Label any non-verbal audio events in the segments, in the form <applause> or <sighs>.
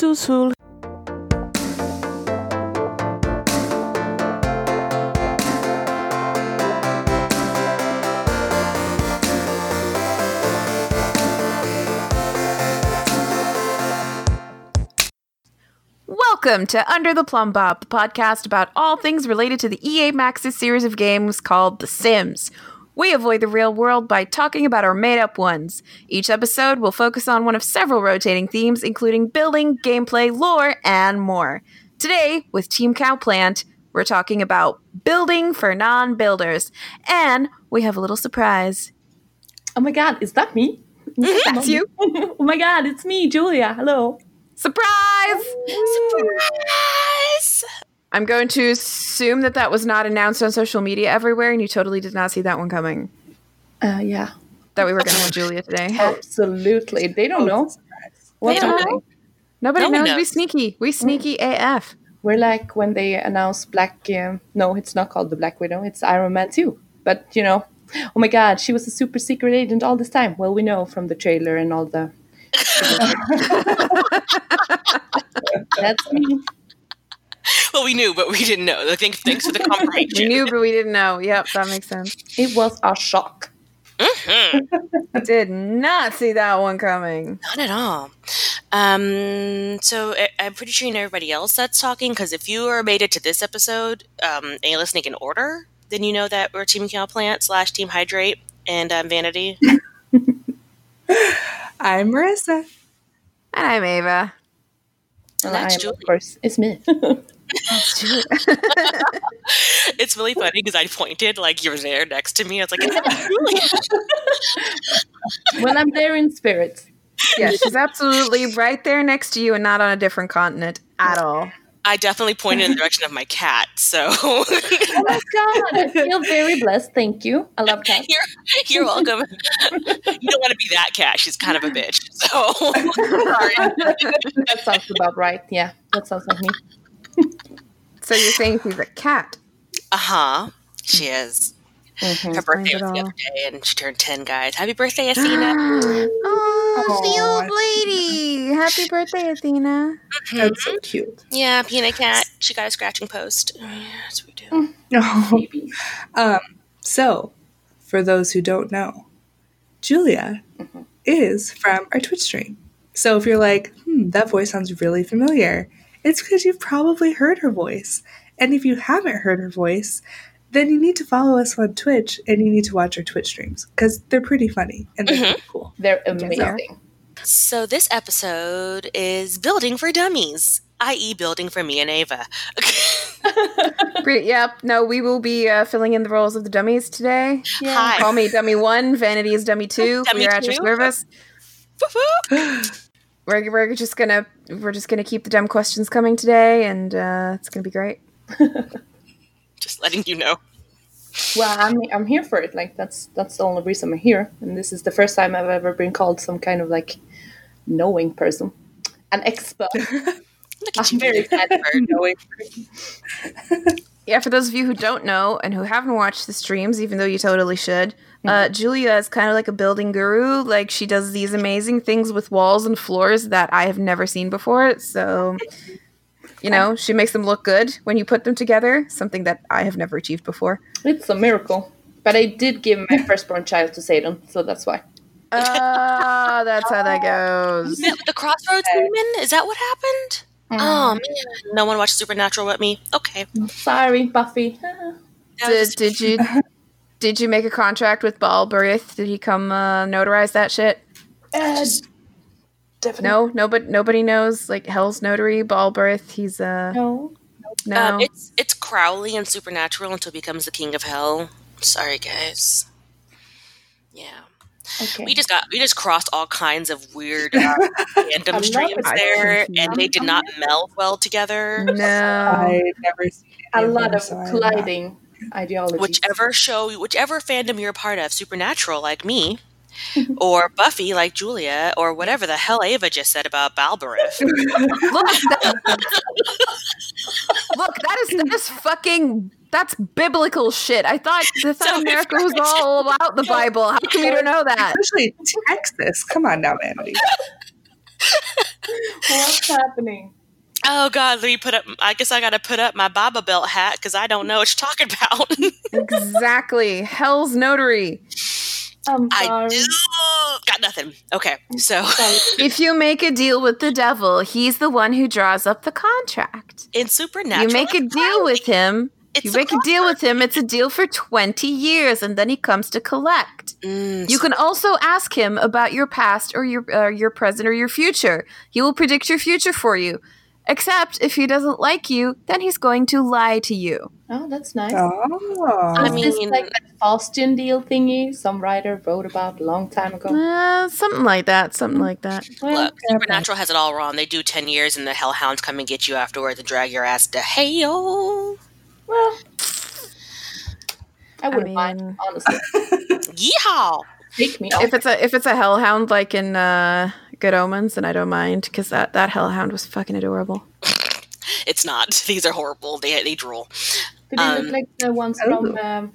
Sul sul. Welcome to Under the Plumbob, the podcast about all things related to the EA Maxis series of games called The Sims. We avoid the real world by talking about our made up ones. Each episode will focus on one of several rotating themes, including building, gameplay, lore, and more. Today, with Team Cowplant, we're talking about building for non builders. And we have a little surprise. Oh my god, is that me? <laughs> That's you. <laughs> oh my god, it's me, Julia. Hello. Surprise! Surprise! I'm going to assume that that was not announced on social media everywhere, and you totally did not see that one coming. Uh, yeah, That we were going to have Julia today. <laughs> absolutely. They don't know. What They don't know. Nobody No one knows. We sneaky. We sneaky AF. We're like when they announced Black. Um, no, it's not called the Black Widow. It's Iron Man Two. But you know, oh my God, she was a super secret agent all this time. Well, we know from the trailer and all the. <laughs> That's me. <laughs> Well, we knew, but we didn't know. I think thanks for the confirmation. <laughs> We confirmation. knew, but we didn't know. Yep, that makes sense. It was a shock. <laughs> Mhm. Did not see that one coming. Not at all. Um, so I, I'm pretty sure you know everybody else that's talking because if you are made it to this episode um, and you're listening in order, then you know that we're Team Cow Plant slash Team Hydrate and um, Vanity. I'm Marissa. And I'm Ava. And oh, That's I am, Julia. of course, it's me. <laughs> <laughs> it's really funny because I pointed like you're there next to me. I was like, "Is that <laughs> well, I'm there in spirit. Yeah, she's absolutely right there next to you and not on a different continent at all. I definitely pointed in the direction of my cat. So Oh my God, I feel very blessed. Thank you. I love <laughs> cats. you're, you're welcome. you don't want to be that cat. She's kind of a bitch. So. That sounds about right. Yeah, that sounds like me. So you're saying she's a cat? Uh huh. She is. Mhm. Her birthday was the other day, and she turned ten. Guys, happy birthday, <gasps> Athena! oh, the old lady. Happy birthday, Athena. That's so cute. yeah, peanut cat. She got a scratching post. Yeah, that's what we do. Oh. <laughs> Baby. Um, so, for those who don't know, Julia is from our Twitch stream. So if you're like, hmm, that voice sounds really familiar, it's because you've probably heard her voice. And if you haven't heard her voice, then you need to follow us on Twitch and you need to watch our Twitch streams because they're pretty funny and they're pretty cool. They're amazing. So this episode is building for dummies, i.e., building for me and Ava. <laughs> Pretty, yep. No, we will be uh, filling in the roles of the dummies today. Hi. Call me Dummy One. Vanity is Dummy Two. <laughs> Dummy we are at your two? service. <gasps> We're, we're just gonna we're just gonna keep the dumb questions coming today, and uh, it's gonna be great. <laughs> Just letting you know. Well, I'm I'm here for it. Like that's that's the only reason I'm here. And this is the first time I've ever been called some kind of like knowing person, an expert. <laughs> Look at I'm you, very being an glad expert. Knowing <laughs> Yeah, for those of you who don't know and who haven't watched the streams, even though you totally should, uh, Julia is kind of like a building guru. Like she does these amazing things with walls and floors that I have never seen before. So, <laughs> you know, she makes them look good when you put them together. Something that I have never achieved before. It's a miracle. But I did give my firstborn child to Satan, so that's why. Oh, <laughs> that's how that goes. Is it the Crossroads Demon? Is that what happened? Oh man, no one watched Supernatural with me. Okay. Sorry, Buffy. <laughs> Did, did you did you make a contract with Balberith? Did he come uh, notarize that shit? Uh, definitely No, nobody nobody knows like Hell's notary Balberith. He's uh no. no. Um, it's it's Crowley and Supernatural until he becomes the king of hell. Sorry, guys. Yeah, Okay. we just got we just crossed all kinds of weird <laughs> uh, fandom streams there, and they did not <laughs> meld well together. no. I've never seen a lot of so I'm colliding ideologies. Whichever show, whichever fandom you're a part of, Supernatural like me, <laughs> or Buffy like Julia, or whatever the hell Ava just said about Balberith. <laughs> Look, that, <laughs> look, that is that is fucking that's biblical shit. I thought I thought So America was all about the Bible. How come you don't know that? Especially Texas. Come on now, Vanity. What's happening? Oh God, let me put up. I guess I got to put up my Bible Belt hat because I don't know what you're talking about. exactly. Hell's notary. I'm I sorry. do. Got nothing. Okay, so <laughs> If you make a deal with the devil, he's the one who draws up the contract. in Supernatural, you make a deal with him. It's you a make a deal with him. It's a deal for 20 years, and then he comes to collect. Mm, You so- can also ask him about your past or your uh, your present or your future. He will predict your future for you. Except if he doesn't like you, then he's going to lie to you. Oh, that's nice. Oh. I Is this mean- like that Faustian deal thingy some writer wrote about a long time ago? Uh, something like that. Something like that. Well, Look, Supernatural has it all wrong. They do ten years, and the Hellhounds come and get you afterwards and drag your ass to hell. well, I wouldn't mean- mind, honestly. <laughs> Yeehaw! Take me off. If it's a if it's a hellhound like in uh, Good Omens, and I don't mind because that that hellhound was fucking adorable. It's not. <laughs> These are horrible. They they drool. Did they um, look like the ones oh. from, um,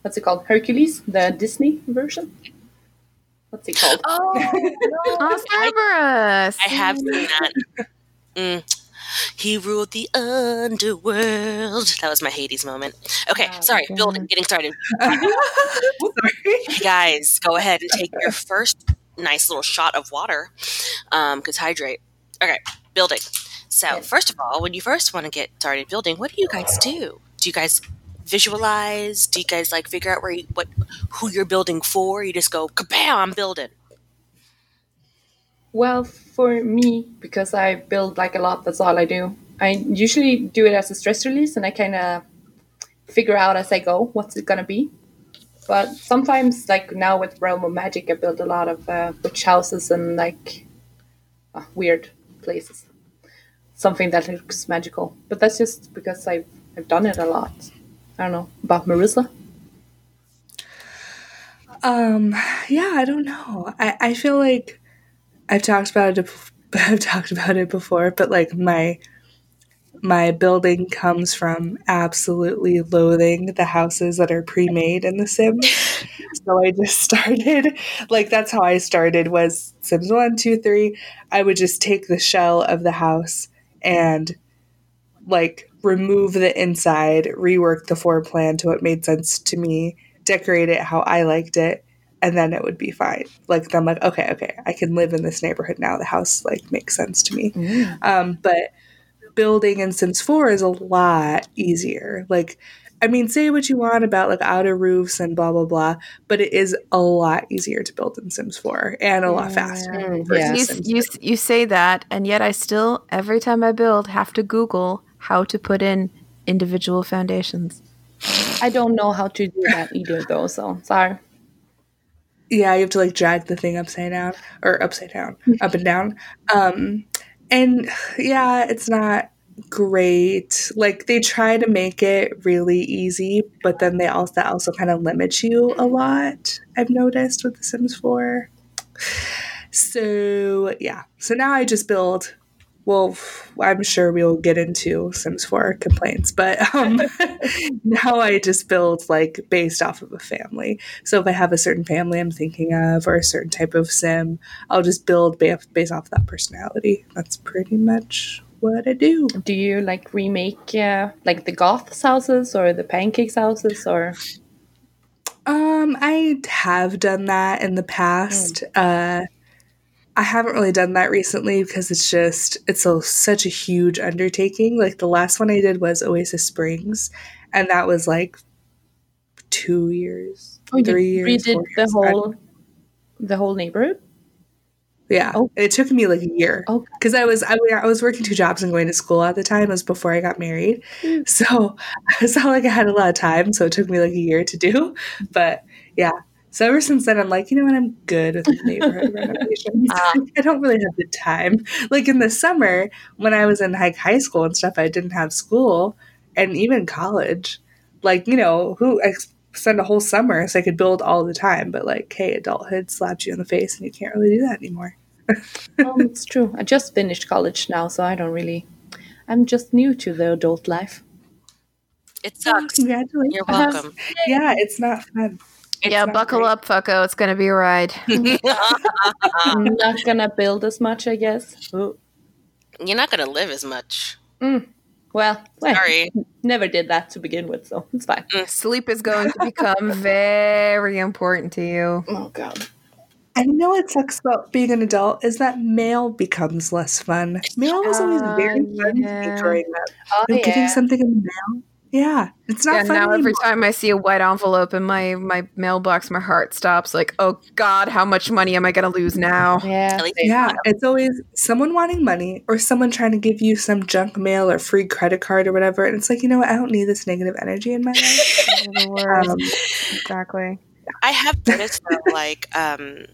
what's it called? Hercules, the Disney version? What's it called? <laughs> Oh, Cerberus! I have seen that. Mm. He ruled the underworld. That was my Hades moment. Okay, Oh, sorry. God. Building, getting started. <laughs> Sorry. Hey guys, go ahead and take your first nice little shot of water, um, because hydrate. Okay, building. So first of all, when you first want to get started building, what do you guys do? Do you guys visualize? Do you guys like figure out where you, what who you're building for? You just go kabow, I'm building. Well, for me, because I build like a lot, that's all I do. I usually do it as a stress release and I kind of figure out as I go what's it going to be. But sometimes, like now with Realm of Magic, I build a lot of uh, witch houses and like uh, weird places. Something that looks magical. But that's just because I've, I've done it a lot. I don't know. About Marissa? Um, yeah, I don't know. I, I feel like I've talked about it. <laughs> I've talked about it before, but like my my building comes from absolutely loathing the houses that are pre-made in The Sims. <laughs> so I just started like that's how I started was Sims one, two, three. I would just take the shell of the house and like remove the inside, rework the floor plan to what made sense to me, decorate it how I liked it, and then it would be fine. Like then I'm like, okay, okay, I can live in this neighborhood now. The house like makes sense to me. Um, but building in Sims 4 is a lot easier. Like, I mean, say what you want about like outer roofs and blah blah blah, but it is a lot easier to build in Sims 4 and a lot faster. Mm, yeah. You, you, you say that, and yet I still, every time I build, have to Google how to put in individual foundations. I don't know how to do that either, though, so sorry. Yeah, you have to like drag the thing upside down or upside down, up and down. Um, and yeah, it's not great. Like they try to make it really easy, but then they also that also kind of limits you a lot. I've noticed with The Sims 4. So yeah, so now I just build. Well, I'm sure we'll get into Sims 4 complaints, but um, <laughs> now I just build like based off of a family. So if I have a certain family I'm thinking of or a certain type of sim, I'll just build ba- based off that personality. That's pretty much what I do. Do you like remake uh, like the Goths houses or the Pancakes houses or Um, I have done that in the past. Uh, I haven't really done that recently because it's just it's a, such a huge undertaking. Like the last one I did was Oasis Springs, and that was like two years, three you years, redid the years. Whole the whole neighborhood? Yeah, Oh. it took me like a year Oh. because I was I, I was working two jobs and going to school at the time. It was before I got married, Mm. so <laughs> it's not like I had a lot of time. So it took me like a year to do. But yeah, so ever since then, I'm like, you know what? I'm good with neighborhood <laughs> renovations. Ah. <laughs> I don't really have the time. Like in the summer when I was in like high school and stuff, I didn't have school and even college. Like you know who I spent a whole summer so I could build all the time. But like, hey, adulthood slapped you in the face and you can't really do that anymore. um, <laughs> it's true. I just finished college now, so I don't really. I'm just new to the adult life. It sucks. Congratulations. You're welcome. Yeah, it's not fun. It's yeah, buckle great. up, fucko. It's going to be a ride. <laughs> I'm not gonna build as much, I guess. Oh, You're not gonna live as much. Well, well, Sorry. never did that to begin with, so it's fine. Sleep is going to become <laughs> very important to you. Oh god. I know what sucks about being an adult is that mail becomes less fun. Mail is always Uh, very fun to yeah. me growing up. Oh You know, Getting something in the mail. Yeah, it's not Yeah, fun now every time I see a white envelope in my my mailbox, my heart stops. Like, oh God, how much money am I gonna lose now? Yeah. Yeah, it's always someone wanting money or someone trying to give you some junk mail or free credit card or whatever. And it's like, you know what? I don't need this negative energy in my life. <laughs> Um, exactly. I have noticed though, like, um,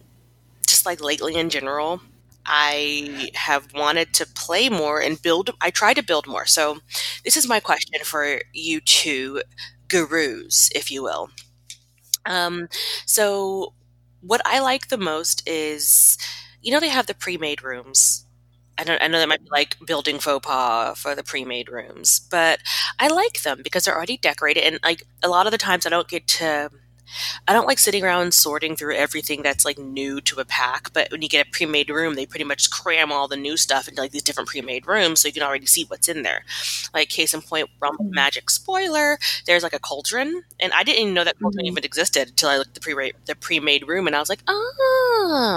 just like lately in general, I have wanted to play more and build. I try to build more. So, this is my question for you two gurus, if you will. Um, so, what I like the most is, you know, they have the pre-made rooms. I don't. I know that might be like building faux pas for the pre-made rooms, but I like them because they're already decorated, and like a lot of the times I don't get to. I don't like sitting around sorting through everything that's like new to a pack, but when you get a pre-made room, they pretty much cram all the new stuff into like these different pre-made rooms, so you can already see what's in there. Like case in point, Realm of Magic spoiler. There's like a cauldron, and I didn't even know that cauldron Mhm. even existed until I looked at the pre the pre-made room, and I was like, oh.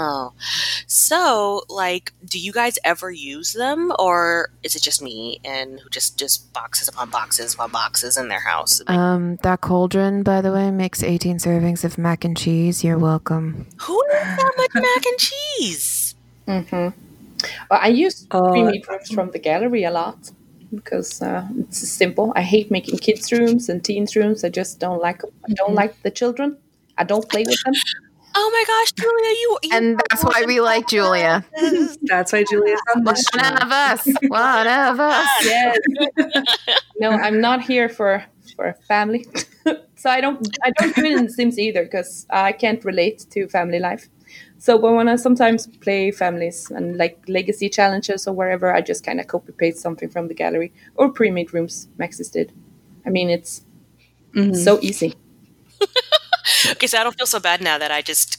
So, like, do you guys ever use them, or is it just me and who just just boxes upon boxes upon boxes in their house? Um, that cauldron, by the way, makes 18 servings of mac and cheese. You're welcome. Who eats that much mac and cheese? Mm-hmm. Well, I use Oh, pre-made rooms from the gallery a lot because uh, it's simple. I hate making kids' rooms and teens' rooms. I just don't like them. I don't like the children. I don't play with them. Oh my gosh, Julia, you, you And that's why we like Julia. <laughs> That's why Julia's on this One show. of us. One of <laughs> us. Yes. no, I'm not here for for family. <laughs> so I don't I don't do it in Sims either because I can't relate to family life. So when I sometimes play families and like legacy challenges or wherever, I just kind of copy paste something from the gallery or pre-made rooms Maxis did. I mean, it's Mhm. so easy. Okay, so I don't feel so bad now that I just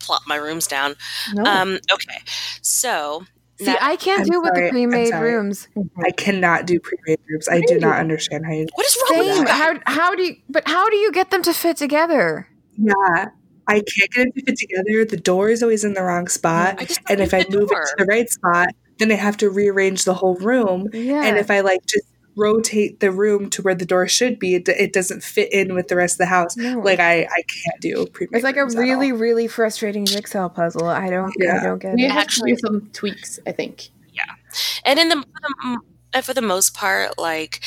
plop my rooms down. No. Um, okay, so See, now- I can't I'm do with the pre-made rooms. I cannot do pre-made rooms. I do not understand how you. what is wrong with Same. you guys? How how do you? But how do you get them to fit together? Yeah, I can't get it to fit together. The door is always in the wrong spot, and if I like the move it to the right spot, then I have to rearrange the whole room. Yeah. And if I like just rotate the room to where the door should be, it, it doesn't fit in with the rest of the house. No. Like I, I can't do it's like a rooms at all. really, really frustrating jigsaw puzzle. I don't, I don't get you it. have to do some tweaks, I think. Yeah, and in the for the, for the most part, like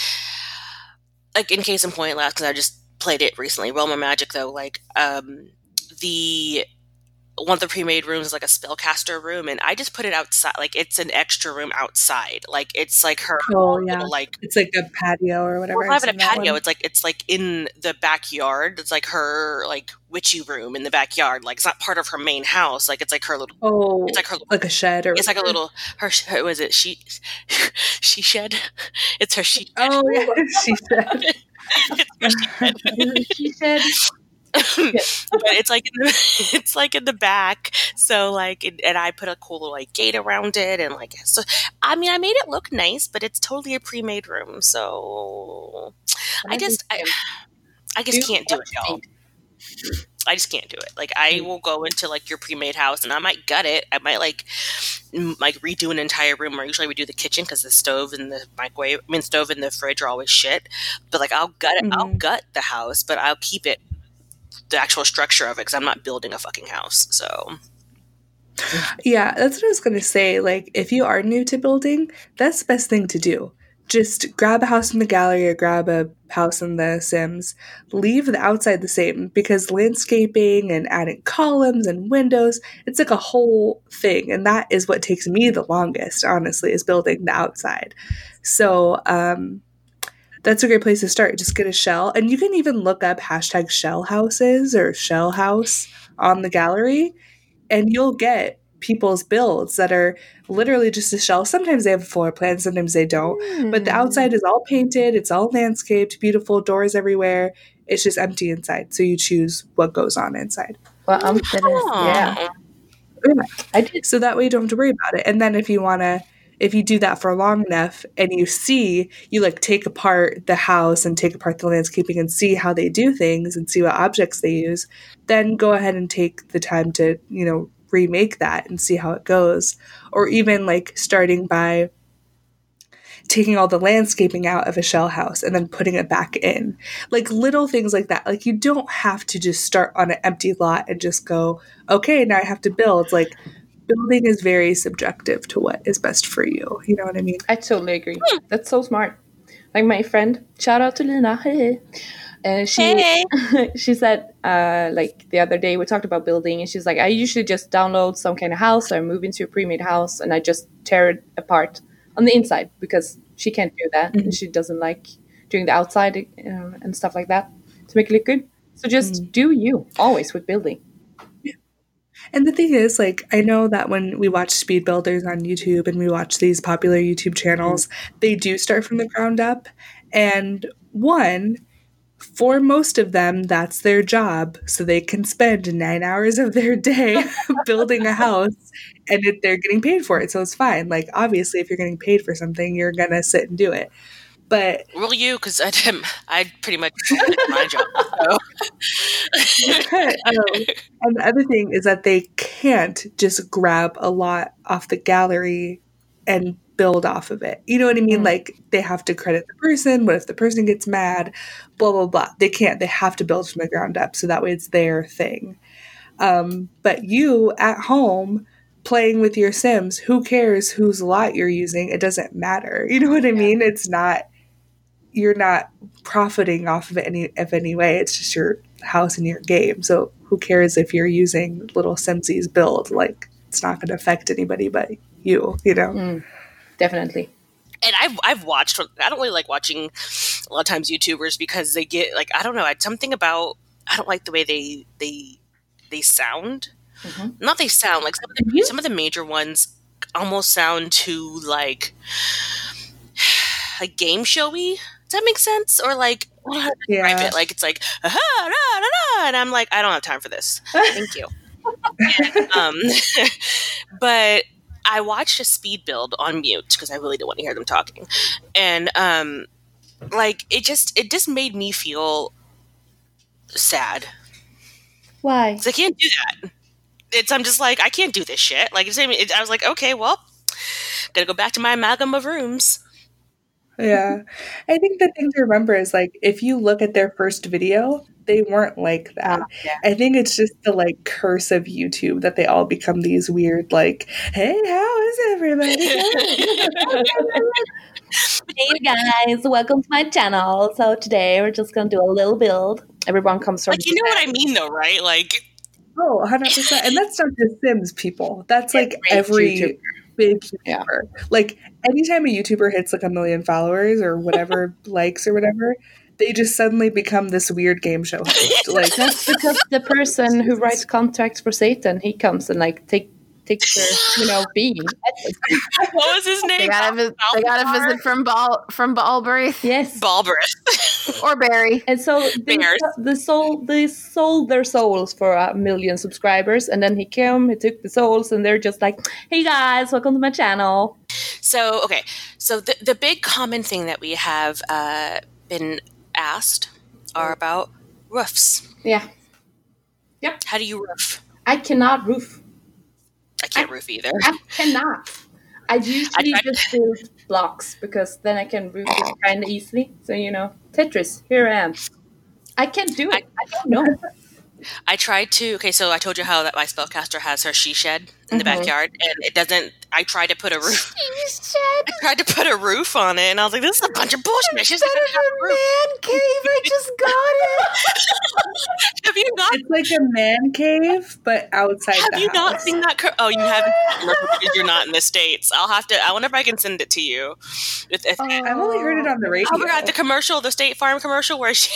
like in case in point last because I just played it recently, Realm of Magic though, like um the one of the pre-made rooms is like a spellcaster room, and I just put it outside. Like it's an extra room outside. Like it's like her Oh, little, yeah. like It's like a patio or whatever. Not even a patio. It's like it's like in the backyard. It's like her like witchy room in the backyard. Like it's not part of her main house. Like it's like her little. Oh, It's like her. like a shed or It's like a little her. was it she? She shed. It's her she. Oh yeah, <laughs> she said. she said, <laughs> but it's like in the, <laughs> it's like in the back. So like, and, and I put a cool little like gate around it, and like so. I mean, I made it look nice, but it's totally a pre-made room. So I just I, <sighs> I just can't do it, y'all. I just can't do it. Like I will go into like your pre-made house and I might gut it. I might like m- like redo an entire room. Or usually we do the kitchen because the stove and the microwave, I mean stove and the fridge are always shit. But like I'll gut it. I'll Mhm. gut the house, but I'll keep it the actual structure of it because I'm not building a fucking house. So Yeah, that's what I was going to say. Like, if you are new to building, that's the best thing to do. Just grab a house in the gallery or grab a house in the Sims. Leave the outside the same because landscaping and adding columns and windows, it's like a whole thing. And that is what takes me the longest, honestly, is building the outside. So, um, that's a great place to start. Just get a shell. And you can even look up hashtag shell houses or shell house on the gallery and you'll get people's builds that are literally just a shell. Sometimes they have a floor plan, sometimes they don't. But Hmm. the outside is all painted, it's all landscaped, beautiful doors everywhere. It's just empty inside. So you choose what goes on inside. Well, um, Aw. yeah. I did. So that way you don't have to worry about it. And then if you want to if you do that for long enough and you see, you like take apart the house and take apart the landscaping and see how they do things and see what objects they use, then go ahead and take the time to, you know, remake that and see how it goes. Or even like starting by taking all the landscaping out of a shell house and then putting it back in. Like little things like that. Like you don't have to just start on an empty lot and just go, okay, now I have to build. Like building is very subjective to what is best for you. You know what I mean? I totally agree. That's so smart. Like my friend, shout out to Lina. Hey. And she Hey. <laughs> she said uh, like the other day we talked about building and she's like I usually just download some kind of house or move into a pre-made house and I just tear it apart on the inside because she can't do that and she doesn't like doing the outside um, and stuff like that to make it look good. So just do you always with building. And the thing is, like, I know that when we watch speed builders on YouTube and we watch these popular YouTube channels, they do start from the ground up. And one, for most of them, that's their job. So they can spend nine hours of their day <laughs> building a house and it, they're getting paid for it. So it's fine. Like, obviously, if you're getting paid for something, you're going to sit and do it. But Will you? Because I didn't. I pretty much did my job. So. <laughs> um, and the other thing is that they can't just grab a lot off the gallery and build off of it. You know what I mean? Mm. Like they have to credit the person. What if the person gets mad? Blah blah blah. They can't. They have to build from the ground up, so that way it's their thing. Um, but you at home playing with your Sims, who cares whose lot you're using? It doesn't matter. You know what I mean? It's not. You're not profiting off of any of any way. It's just your house and your game. So who cares if you're using little Simsies build? Like it's not going to affect anybody but you. You know. Mm, definitely. and I've I've watched. I don't really like watching a lot of times YouTubers because they get like I don't know. It's something about I don't like the way they they they sound. Mhm. Not they sound like some of the some of the major ones almost sound too like <sighs> like game showy. Does that make sense? Or like I don't know how to describe Yeah. it. Like it's like "Aha, da, da, da," and I'm like I don't have time for this. Thank you. <laughs> um, <laughs> but I watched a speed build on mute because I really didn't want to hear them talking, and um, like it just it just made me feel sad. Why? I can't do that. It's I'm just like I can't do this shit. Like it's, it, I was like, okay, well, gotta go back to my amalgam of rooms. Yeah. I think the thing to remember is like if you look at their first video, they weren't like oh, that. yeah. I think it's just the like curse of YouTube that they all become these weird like, hey, how is everybody? <laughs> Hey guys, welcome to my channel. So today we're just gonna do a little build. Everyone comes from Like you know what I mean, though, right? Like oh, 100%. And that's not just Sims people. That's like Every every YouTuber. big Yeah. Like anytime a YouTuber hits like a million followers or whatever <laughs> likes or whatever, they just suddenly become this weird game show host. <laughs> Like That's because the person who writes contracts for Satan, he comes and like take takes their, you know, <laughs> being. <laughs> what was his name? They got a, they got a visit from Ball from Ballbreath Yes. Balbrith. <laughs> or Barry. And so they, Bears. the soul they sold their souls for a million subscribers, and then he came, he took the souls, and they're just like, "Hey guys, welcome to my channel." So okay, so the the big common thing that we have uh, been asked are about roofs. Yeah, Yep. How do you roof? I cannot roof. I can't roof either. I cannot. I usually tried- just build blocks because then I can roof it kind of easily. So you know, Tetris. Here I am. I can't do it. I don't know. <laughs> I tried to. Okay, so I told you how that my spellcaster has her she shed in the Mhm. backyard, and it doesn't. I tried to put a roof. <laughs> <laughs> I tried to put a roof on it, and I was like, "This is a bunch of bullshit." She's not gonna a man cave. I just got it. <laughs> Have you not? it's like a man cave, but outside Have the you house. not seen that? Cur- oh, you haven't because you're not in the states. I'll have to. I wonder if I can send it to you. If, if, I've only heard it on the radio. Oh my god, the commercial, the State Farm commercial where she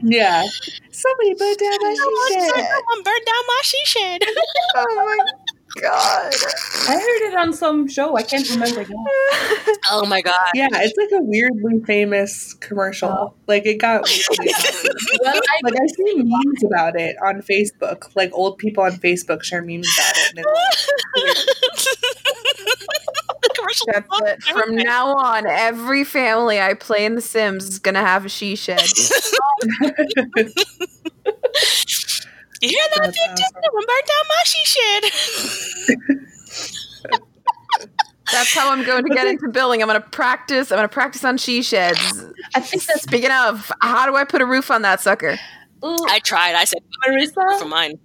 yeah. Somebody put down my she shed. someone burned down my she shed. Oh my god. I heard it on some show. I can't remember. Now. <laughs> oh my god. Yeah, it's like a weirdly famous commercial. Oh. Like it got. <laughs> Well, I, like I see memes about it on Facebook. Like old people on Facebook share memes about it. And it's the. That's it. From now on, every family I play in The Sims is gonna have a she shed. <laughs> You hear that, That's Dick? awesome. Someone burned down my she shed. That's how I'm going to get <laughs> into building. I'm gonna practice. I'm gonna practice on she sheds. I think that's Speaking of, how do I put a roof on that sucker? Ooh, I tried. I said for Marissa. mine.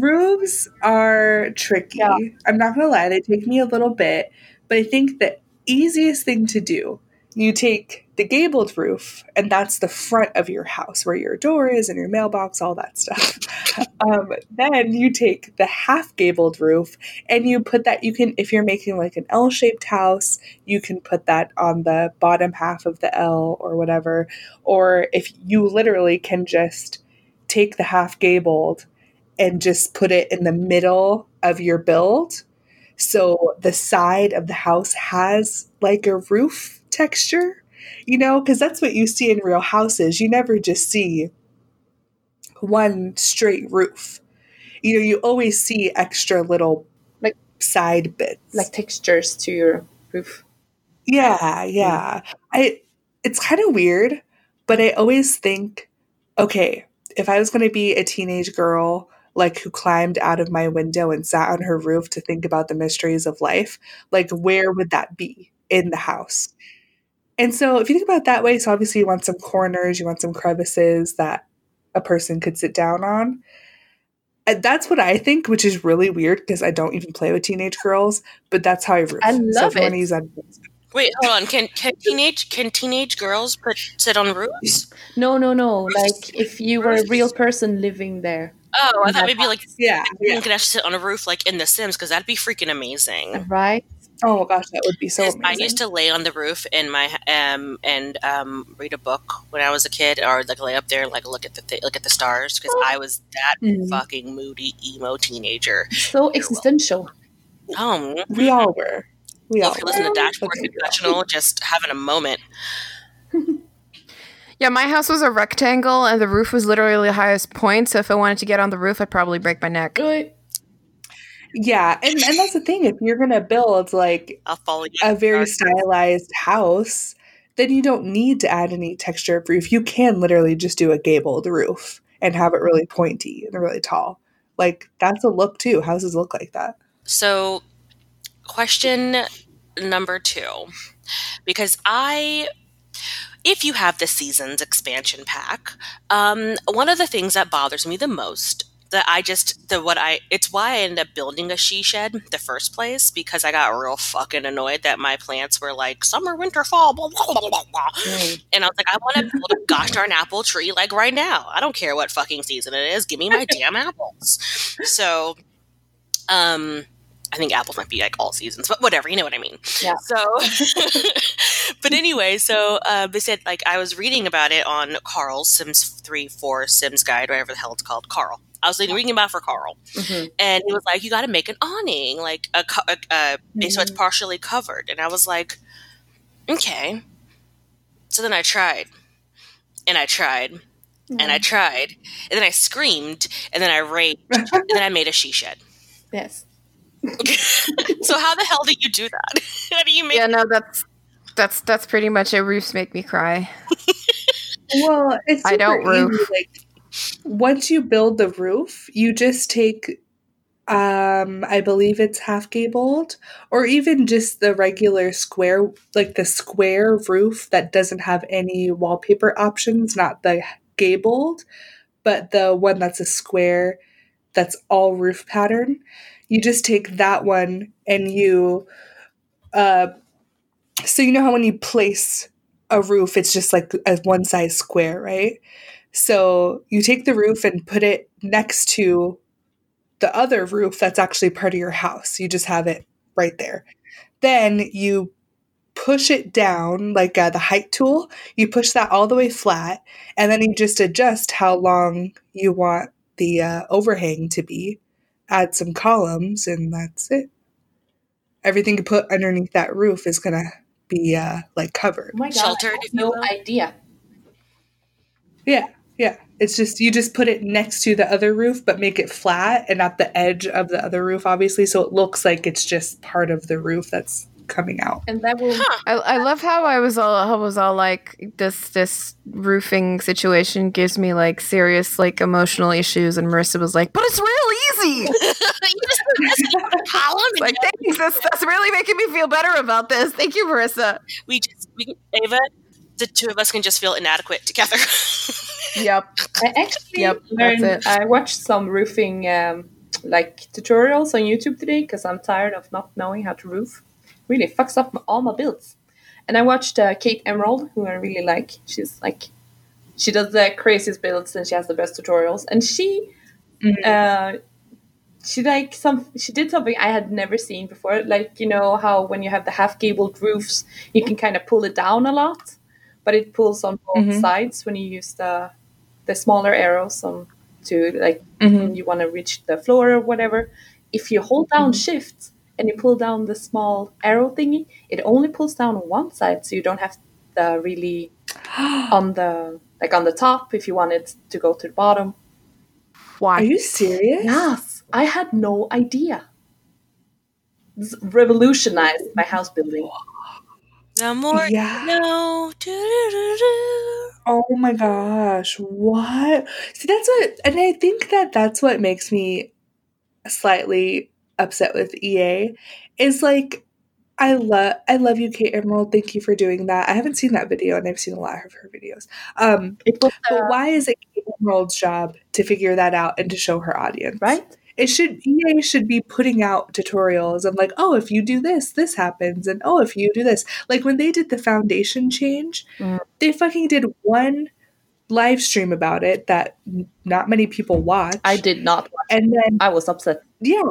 Roofs are tricky. Yeah. I'm not gonna lie, they take me a little bit, but I think the easiest thing to do, you take the gabled roof, and that's the front of your house where your door is and your mailbox, all that stuff. <laughs> um, then you take the half gabled roof and you put that you can if you're making like an L-shaped house, you can put that on the bottom half of the L or whatever. Or if you literally can just take the half gabled and just put it in the middle of your build. So the side of the house has like a roof texture, you know, because that's what you see in real houses. You never just see one straight roof. You know, you always see extra little Like- side bits. like textures to your roof. Yeah, yeah. Mm. I it's kind of weird, but I always think, okay, if I was going to be a teenage girl like who climbed out of my window and sat on her roof to think about the mysteries of life, like where would that be in the house? And so if you think about it that way, so obviously you want some corners, you want some crevices that a person could sit down on. And that's what I think, which is really weird because I don't even play with teenage girls, but that's how I roof. I love if you want it. use that Wait, hold on. Can can teenage can teenage girls put sit on roofs? No, no, no. Like if you were a real person living there, Oh, I thought maybe like Yeah, you yeah. could actually sit on a roof like in The Sims because that'd be freaking amazing. right? Oh gosh, that would be so amazing. I used to lay on the roof in my um and um read a book when I was a kid, or like lay up there and like look at the th- look at the stars because I was that Mhm. fucking moody emo teenager. So existential. Um, we all were. We all if you listen to. Dashboard Okay. Confessional, just having a moment. <laughs> Yeah, my house was a rectangle and the roof was literally the highest point. So if I wanted to get on the roof, I'd probably break my neck. Good. Yeah, and, and that's the thing. If you're gonna build like I'll follow you. a very stylized house, then you don't need to add any texture of roof. You can literally just do a gabled roof and have it really pointy and really tall. Like that's a look too. Houses look like that. So, question number two, because I, if you have the seasons expansion pack, um, one of the things that bothers me the most that I just the what I it's why I ended up building a she shed the first place because I got real fucking annoyed that my plants were like summer, winter, fall, blah blah blah blah blah. And I was like, I want to build a gosh darn apple tree like right now. I don't care what fucking season it is. Give me my damn apples. So, um, I think apples might be like all seasons, but whatever. You know what I mean. Yeah. So, <laughs> but anyway, so uh, they said like I was reading about it on Carl's Sims three four Sims guide, whatever the hell it's called. Carl. I was like, reading about for Carl, Mhm. and he was like, "You got to make an awning, like a, co- a, a so it's partially covered." And I was like, "Okay." So then I tried, and I tried, and I tried, and then I screamed, and then I raged, and then I made a she shed. <laughs> Yes. <laughs> So how the hell do you do that? <laughs> how do you make? Yeah, no, that's that's that's pretty much it. Roofs make me cry. Well, it's I don't super easy, roof. Like once you build the roof, you just take um I believe it's half gabled or even just the regular square like the square roof that doesn't have any wallpaper options, not the gabled, but the one that's a square that's all roof pattern. You just take that one and you uh so you know how when you place a roof, it's just like a one size square, right? So you take the roof and put it next to the other roof that's actually part of your house. You just have it right there. Then you push it down like uh, the height tool. You push that all the way flat, and then you just adjust how long you want the uh, overhang to be. Add some columns, and that's it. Everything you put underneath that roof is gonna be uh, like covered. Oh my god. Sheltered, I have no idea. Yeah, Yeah, it's just you just put it next to the other roof, but make it flat and at the edge of the other roof, obviously, so it looks like it's just part of the roof that's coming out. And that will Huh. I, I love how I was all I was all like this this roofing situation gives me like serious like emotional issues and Marissa was like but it's real easy <laughs> you just put this in a column like thanks that's, that's really making me feel better about this thank you Marissa we just we can, Ava, the two of us can just feel inadequate together. <laughs> yep I actually Yep, learned. I watched some roofing um, like tutorials on YouTube today because I'm tired of not knowing how to roof. Really fucks up my, all my builds. And I watched uh, Kate Emerald, who I really like. She's like, she does the craziest builds and she has the best tutorials. And she, uh, she like some, she did something I had never seen before. Like you know how when you have the half gabled roofs, you can kind of pull it down a lot, but it pulls on both Mhm. sides when you use the the smaller arrows on to like Mhm. you want to reach the floor or whatever. If you hold down shift and you pull down the small arrow thingy, it only pulls down on one side, so you don't have the really <gasps> on the like on the top if you want it to go to the bottom. why Are you serious? Yes, I had no idea. This revolutionized my house building. The more Yeah. you know. Oh my gosh, what? See, that's what, and I think that that's what makes me slightly upset with EA. Is like, I love, I love you, Kate Emerald. Thank you for doing that. I haven't seen that video, and I've seen a lot of her videos. Um, but why is it Kate Emerald's job to figure that out and to show her audience? right. It should EA should be putting out tutorials of like, oh, if you do this, this happens, and oh, if you do this. Like when they did the foundation change, Mm. they fucking did one live stream about it that not many people watched. I did not. watch. and then I was upset. yeah,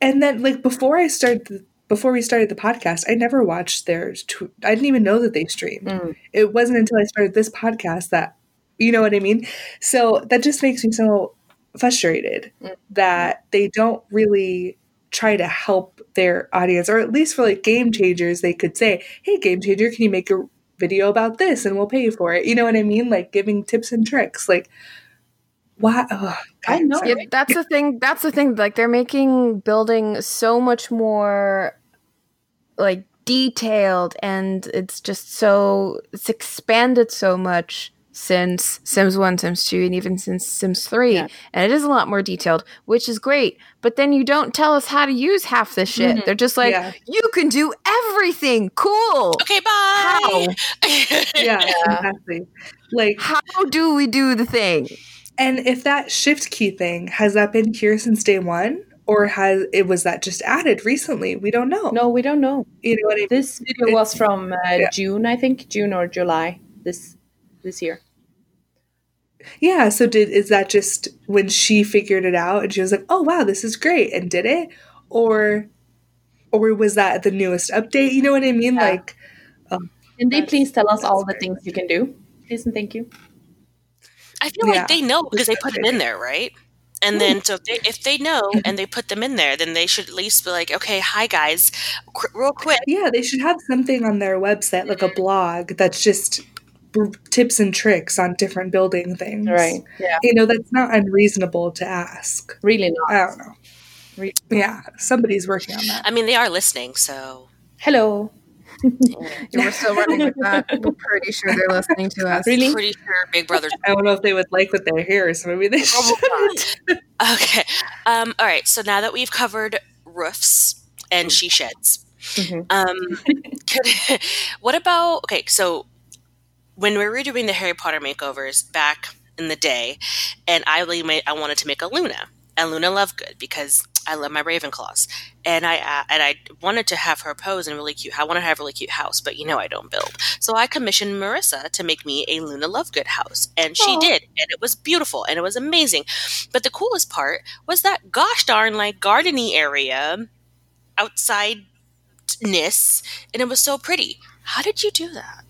and then like before I started. The, before we started the podcast, I never watched their. Tw- I didn't even know that they streamed. Mm. It wasn't until I started this podcast that, you know what I mean. So that just makes me so frustrated Mm. that they don't really try to help their audience, or at least for like game changers, they could say, "Hey, game changer, can you make a video about this, and we'll pay you for it?" You know what I mean? Like giving tips and tricks. Like, why? ugh, I know. Yeah, that's the thing. That's the thing. Like they're making building so much more like detailed, and it's just so it's expanded so much since Sims One, Sims Two, and even since Sims Three. Yeah. And it is a lot more detailed, which is great. But then you don't tell us how to use half this shit. Mhm. They're just like, yeah, you can do everything. Cool. Okay, bye. <laughs> yeah, exactly. Like, How do we do the thing? and if that shift key thing has that been here since day one, or has it was that just added recently? We don't know. No, we don't know. you know what I mean. This video was from uh, Yeah. June, I think, June or July this this year. Yeah, so did is that just when she figured it out and she was like, "Oh wow, this is great," and did it, or or was that the newest update? You know what I mean? Yeah. Like, um, Can they please tell us all the that's things you can do? Please and thank you. I feel Yeah. like they know because they put it in <laughs> there, right? And hmm. then, so if they, if they know and they put them in there, then they should at least be like, okay, hi guys, qu- real quick. yeah, they should have something on their website, like a blog that's just b- tips and tricks on different building things. Right. Yeah. You know, that's not unreasonable to ask. Really not. I don't know. Re- Yeah, somebody's working on that. I mean, they are listening, so Hello. <laughs> We're still running with that. We're pretty sure they're listening to us. Really? pretty sure Big Brother's I don't know if they would like what they hear, so maybe they should. okay. Um, all right. So now that we've covered roofs and she sheds, Mhm. um, <laughs> could, what about okay? So when we were doing the Harry Potter makeovers back in the day, and I really made I wanted to make a Luna and Luna Lovegood because I love my Ravenclaws, and I uh, and I wanted to have her pose in a really cute. I want to have a really cute house, but you know I don't build, so I commissioned Marissa to make me a Luna Lovegood house, and she Aw. did, and it was beautiful and it was amazing. But the coolest part was that gosh darn like gardeny area outsideness, and it was so pretty. How did you do that?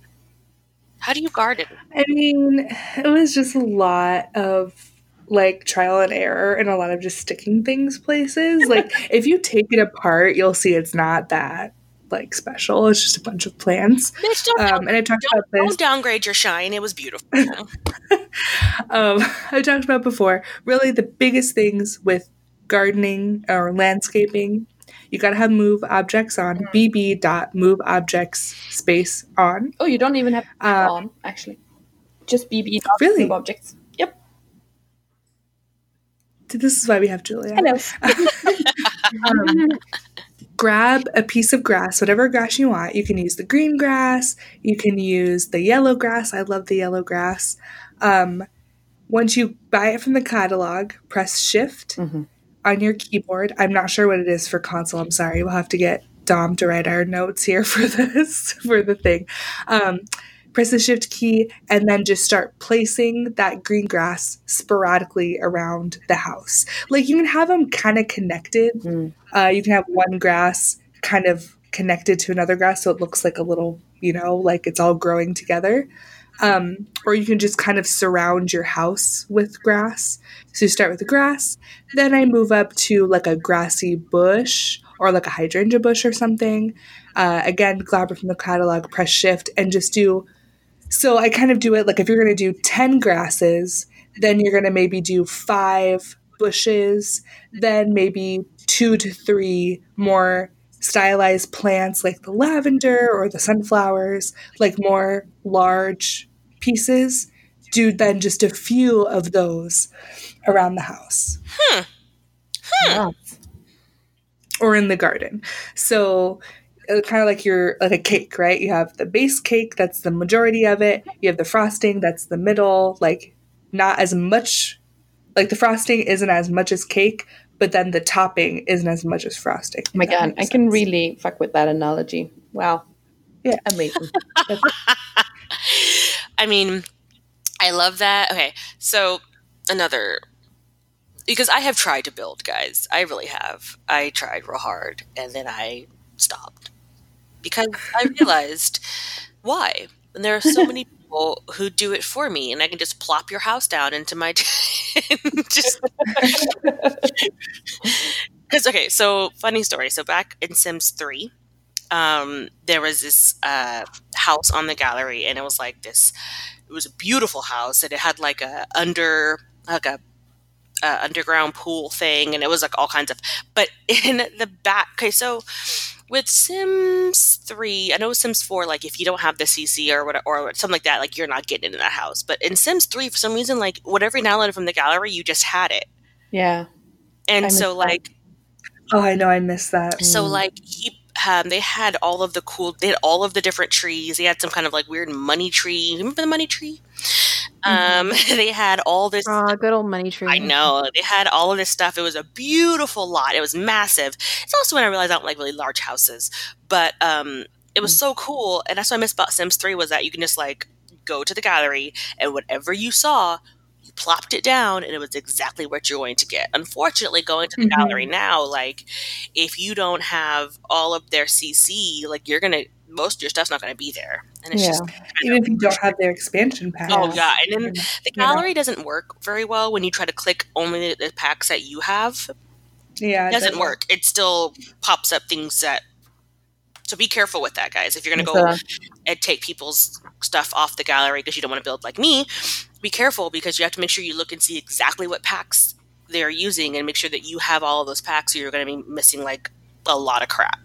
How do you garden? I mean, it was just a lot of like trial and error and a lot of just sticking things places. <laughs> Like if you take it apart, you'll see it's not that like special. It's just a bunch of plants. Don't, Um, and I talked about this. don't downgrade your shine. It was beautiful. <laughs> um, I talked about before. Really, the biggest things with gardening or landscaping, you got to have move objects on. bb dot move objects space on. Oh, you don't even have to Uh, on actually. Just BB Really? objects. Yep. This is why we have Julia. Hello. <laughs> Um, grab a piece of grass, whatever grass you want. You can use the green grass. You can use the yellow grass. I love the yellow grass. Um, once you buy it from the catalog, press Shift Mhm. On your keyboard. I'm not sure what it is for console. I'm sorry. We'll have to get Dom to write our notes here <laughs> for this for the thing. Um, press the Shift key and then just start placing that green grass sporadically around the house. Like you can have them kind of connected. Mm. Uh, you can have one grass kind of connected to another grass so it looks like a little, you know, like it's all growing together. Um, or you can just kind of surround your house with grass. So you start with the grass, then I move up to like a grassy bush or like a hydrangea bush or something. Uh, again, grab it from the catalog, press shift, and just do. So I kind of do it like if you're going to do 10 grasses, then you're going to maybe do five bushes, then maybe two to three more stylized plants like the lavender or the sunflowers, like more large pieces. Do then just a few of those around the house Yeah. or in the garden. So uh, kind of like your like a cake, right? You have the base cake that's the majority of it. You have the frosting that's the middle, like not as much like the frosting isn't as much as cake, but then the topping isn't as much as frosting. Oh my god, I makes can really fuck with that analogy. Wow. Yeah. Amazing. <laughs> <laughs> I mean, I love that. Okay, so another because I have tried to build, guys. I really have. I tried real hard and then I stopped because I <laughs> realized why. And there are so many <laughs> people who do it for me, and I can just plop your house down into my just because okay. So funny story. So back in Sims three, um, there was this uh, house on the gallery, and it was like this. It was a beautiful house, and it had like a under like a uh, underground pool thing, and it was like all kinds of. But <laughs> in the back, okay, so with Sims three, I know Sims four, like if you don't have the CC or what or something like that, like you're not getting into that house. But in Sims three, for some reason, like whatever you downloaded from the gallery, you just had it, yeah. and so missed that. like Oh, I know I missed that. so Mm. like he um, they had all of the cool they had all of the different trees they had some kind of like weird money tree remember the money tree um <laughs> they had all this Aw, good old money tree. I know. They had all of this stuff. It was a beautiful lot. It was massive. It's also when I realized I don't like really large houses. But um it was so cool. And that's what I miss about Sims 3 was that you can just like go to the gallery and whatever you saw, you plopped it down and it was exactly what you're going to get. Unfortunately, going to the Mhm. gallery now, like if you don't have all of their CC, like you're gonna most of your stuff's not gonna be there. And it's Yeah. just Even if you don't have their expansion pack. Oh yeah, and then Yeah. the Yeah. gallery doesn't work very well when you try to click only the, packs that you have. Yeah, It doesn't work. It still pops up things that. So be careful with that, guys. If you're going to go and take people's stuff off the gallery because you don't want to build like me, be careful because you have to make sure you look and see exactly what packs they're using and make sure that you have all of those packs, or you're going to be missing like a lot of crap.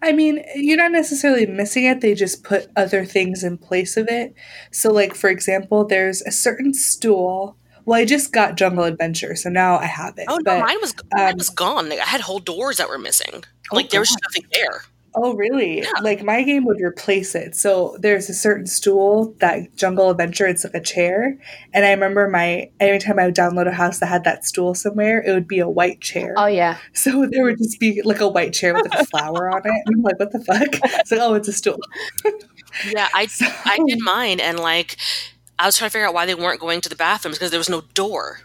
I mean, you're not necessarily missing it. They just put other things in place of it. So, like for example, there's a certain stool. Well, I just got Jungle Adventure, so now I have it. Oh no, but, mine was mine um, was gone. Like, I had whole doors that were missing. Oh, Like there was nothing there. Oh, really? Yeah. Like my game would replace it. So there's a certain stool that Jungle Adventure. It's like a chair, and I remember my every time I would download a house that had that stool somewhere, it would be a white chair. Oh yeah. <laughs> So there would just be like a white chair with like a <laughs> flower on it. And I'm like, what the fuck? <laughs> It's like, oh, it's a stool. Yeah, I So- I did mine, and like I was trying to figure out why they weren't going to the bathrooms because there was no door.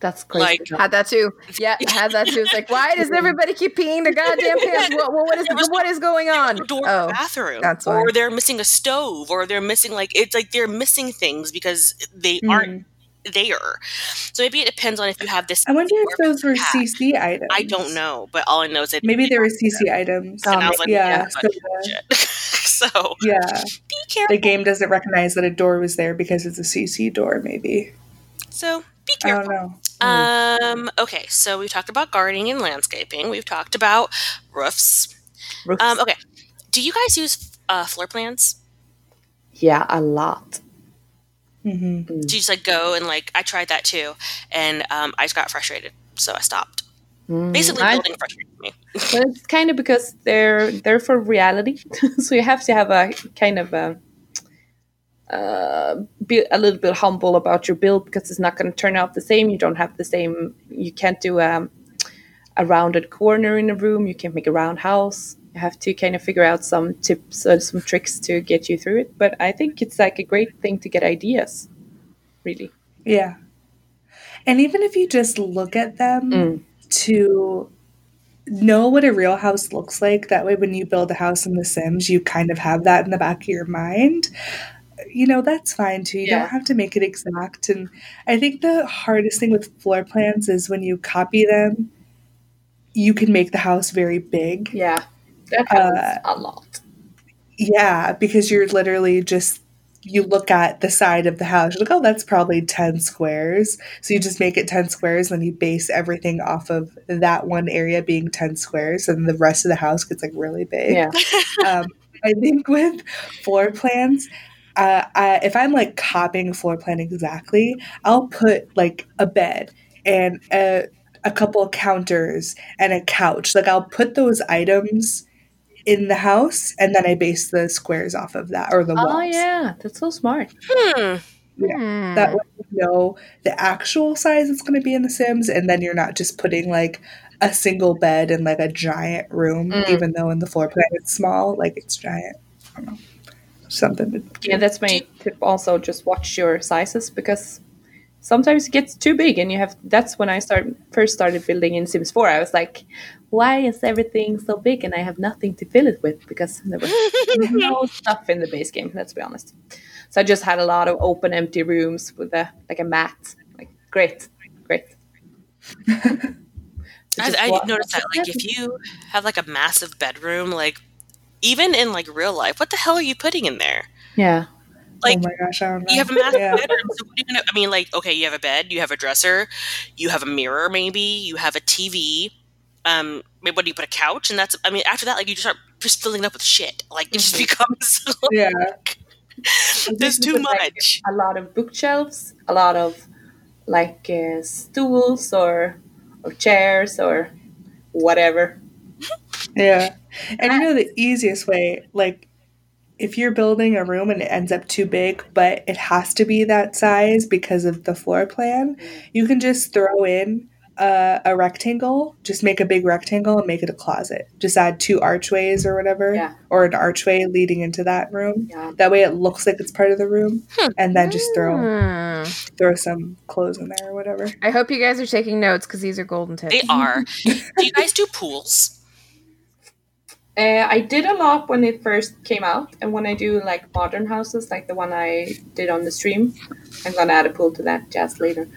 That's crazy. Like- Had that too. <laughs> Yeah, had that too. It's like, why does everybody keep peeing their goddamn <laughs> pants? What, what, what is what is going on? Door Oh, the bathroom, that's why. or they're missing a stove, or they're missing like it's like they're missing things because they Mm. aren't there. So maybe it depends on if you have this. I wonder if those were pack. CC items. I don't know, but all I know is that Maybe they were CC items. Oh, And I was like, yeah, yeah, so, <laughs> so yeah. be careful. The game doesn't recognize that a door was there because it's a CC door. Maybe So be careful. I don't careful. know. Um. Okay. So we've talked about gardening and landscaping. We've talked about roofs. Roofs. Um. Okay. Do you guys use uh, floor plans? Yeah, a lot. Mm-hmm. Do you just like go and like I tried that too, and um, I just got frustrated, so I stopped. Basically, building I- building frustrated me. But it's kind of because they're they're for reality, <laughs> so you have to have a kind of a uh, be a little bit humble about your build because it's not going to turn out the same. You don't have the same. You can't do um, a rounded corner in a room. You can't make a round house. You have to kind of figure out some tips or some tricks to get you through it. But I think it's like a great thing to get ideas. Really. Yeah. And even if you just look at them Mm. to know what a real house looks like, that way when you build a house in The Sims, you kind of have that in the back of your mind. You know, that's fine too. You Yeah. don't have to make it exact. And I think the hardest thing with floor plans is when you copy them, you can make the house very big. Yeah, that happens Uh, a lot. Yeah, because you're literally just you look at the side of the house, you're like, oh, that's probably 10 squares. So you just make it 10 squares, then you base everything off of that one area being 10 squares, and the rest of the house gets like really big. Yeah. Um, I think with floor plans, uh, I, if I'm like copying a floor plan exactly, I'll put like a bed and a, a couple of counters and a couch. Like I'll put those items in the house and then I base the squares off of that or the walls. Oh yeah, that's so smart. Hmm. Hmm. That way you know the actual size it's going to be in The Sims, and then you're not just putting like a single bed in like a giant room, Mm. even though in the floor plan it's small, like it's giant. I don't know. Something to Yeah, that's my tip. Also, just watch your sizes because sometimes it gets too big, and you have. That's when I start first started building in Sims Four. I was like, why is everything so big, and I have nothing to fill it with because there was <laughs> no stuff in the base game. Let's be honest. So I just had a lot of open, empty rooms with a like a mat. Like great, great. <laughs> I, I noticed that like if you have like a massive bedroom, like even in like real life, what the hell are you putting in there? yeah, Like oh my gosh, I don't know. you have a massive Yeah. bedroom. So what are you gonna? I mean, like okay, you have a bed, you have a dresser, you have a mirror, maybe you have a TV. Um, maybe what do you put a couch? And that's I mean, after that, like you just start just filling it up with shit. Like it just Mhm. becomes <laughs> Yeah. <laughs> there's too put, like, much. a lot of bookshelves, a lot of like uh, stools or or chairs or whatever. <laughs> Yeah. And you know the easiest way, like if you're building a room and it ends up too big, but it has to be that size because of the floor plan, you can just throw in a, a rectangle, just make a big rectangle and make it a closet. Just add two archways or whatever, Yeah. or an archway leading into that room. Yeah. That way it looks like it's part of the room, and then just throw Hmm. throw some clothes in there or whatever. I hope you guys are taking notes because these are golden tips. They are. do you guys do pools? Uh, I did a lot when it first came out, and when I do like modern houses, like the one I did on the stream, I'm gonna add a pool to that just later.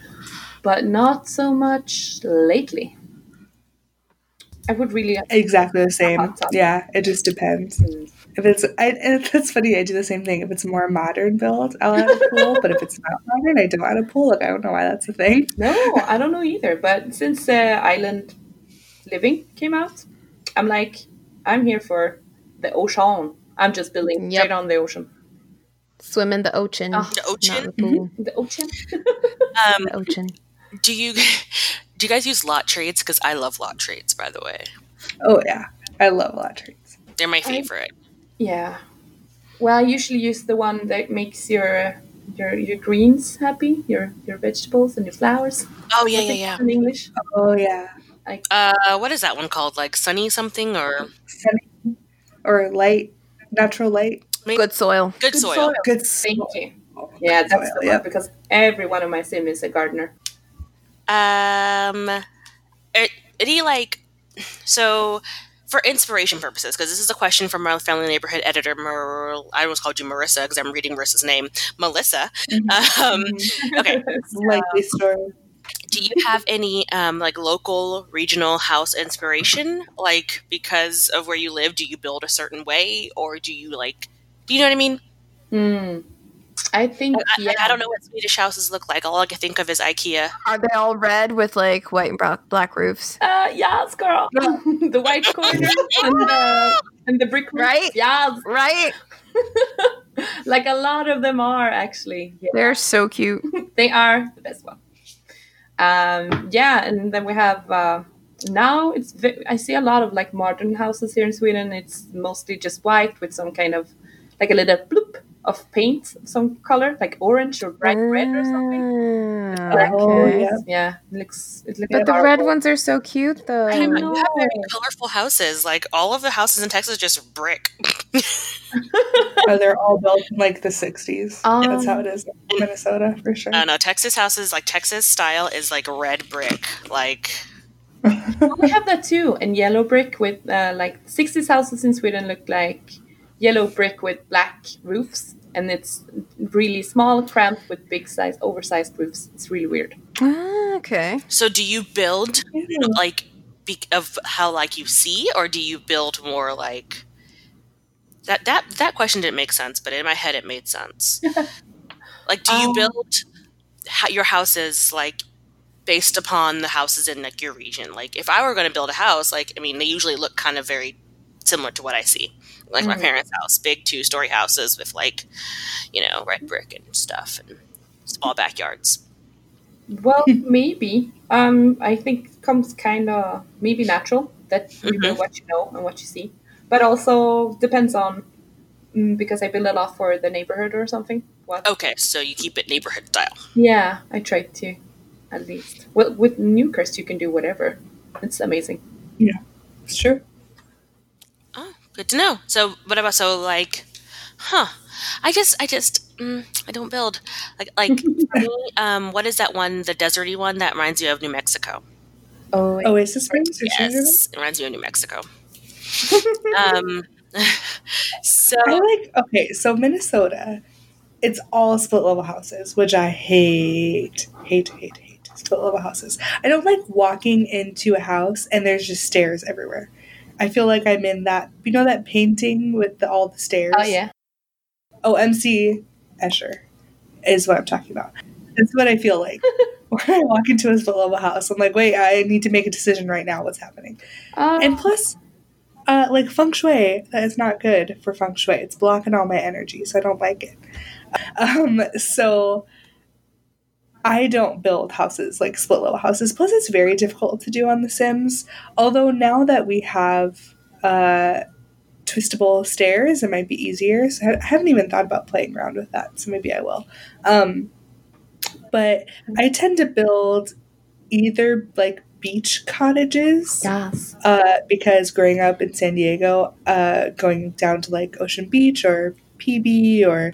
But not so much lately. I would really. Exactly the same. Yeah, it just depends. Mm. If it's, I, and it's funny. I do the same thing. If it's more modern build, I'll add a <laughs> pool. but if it's not modern, I don't add a pool. Like I don't know why that's a thing. No, I don't know either. But since uh, Island Living came out, I'm like, I'm here for the ocean. I'm just building Yep. straight on the ocean. Swim in the ocean. Oh. The ocean? in the pool. The ocean. <laughs> Um, The ocean. do you <laughs> do you guys use lot traits? Because I love lot traits. By the way, Oh yeah, I love lot trees. they're my favorite. Yeah. Well, I usually use the one that makes your uh, your your greens happy, your your vegetables and your flowers. Oh yeah, yeah, yeah. In English. Oh yeah, Uh, what is that one called? Like sunny something or sunny or light, natural light, maybe Good soil. good, Good soil. soil. good. Thank soil. you. Yeah, that's Soil, the one yep. because every one of my sim is a gardener. Um, it, any like so for inspiration purposes, because this is a question from our family neighborhood editor, Mar- I almost called you Marissa because I'm reading Marissa's name, Melissa. Um, okay, <laughs> Likely story. Do you have any um, like local regional house inspiration? Like because of where you live, do you build a certain way, or do you like? Do you know what I mean? Hmm. I think I, yeah. I don't know what Swedish houses look like. All I can think of is IKEA. Are they all red with like white and brown, black roofs? Uh, yes, girl. <laughs> the white <laughs> corner and the and the brick roof. Right? Yes. Right? <laughs> like a lot of them are actually. Yeah. They're so cute. they are the best one. Um, yeah, and then we have uh, now it's I see a lot of like modern houses here in Sweden. It's mostly just white with some kind of like a little bloop of paint of some color, like orange or bright red or something. Ah, Oh, yeah. Yeah, it looks it looks. But the red ones are so cute though. I know, know. you have very colorful houses. Like all of the houses in Texas, just brick. <laughs> Oh, they're all built in like the 60s. Um, That's how it is in Minnesota for sure. I don't know. Texas houses, like Texas style, is like red brick. Like <laughs> we have that too, and yellow brick with uh, like sixties houses in Sweden look like yellow brick with black roofs, and it's really small, cramped with big size, oversized roofs. It's really weird. Ah, okay. So do you build Yeah. like be- of how like you see, or do you build more like that? That that question didn't make sense, but in my head it made sense. <laughs> like, do you Um, build ho- your houses like based upon the houses in like your region? Like, if I were going to build a house, like I mean, they usually look kind of very similar to what I see. Like my Mhm. parents' house, big two story houses with like, you know, red brick and stuff and small backyards. Well, <laughs> maybe. Um, I think comes kind of maybe natural that you know what you know and what you see, but also depends on mm, because I build a lot for the neighborhood or something. What? Okay, so you keep it neighborhood style. Yeah, I try to, at least. Well, with Newcrest, you can do whatever. It's amazing. Yeah, it's true. Good to know. So, what about so like, huh? I just, I just, mm, I don't build like like. <laughs> um, what is that one? The deserty one that reminds you of New Mexico. Oh, Oasis Springs? or something like that? Yes, it reminds you of New Mexico. <laughs> um, <laughs> so I like okay, so Minnesota, it's all split level houses, which I hate, hate, hate, hate. Split level houses. I don't like walking into a house and there's just stairs everywhere. I feel like I'm in that. You know that painting with the, all the stairs. oh yeah. Oh, MC Escher is what I'm talking about. That's what I feel like <laughs> when I walk into a split level house. I'm like, wait, I need to make a decision right now. What's happening? Uh, And plus, uh, like feng shui, that is not good for feng shui. It's blocking all my energy, so I don't like it. Um, so I don't build houses like split level houses. Plus, it's very difficult to do on The Sims. Although now that we have uh, twistable stairs, it might be easier. So I haven't even thought about playing around with that. So maybe I will. Um, but I tend to build either like beach cottages yes. uh, because growing up in San Diego, uh, going down to like Ocean Beach or PB or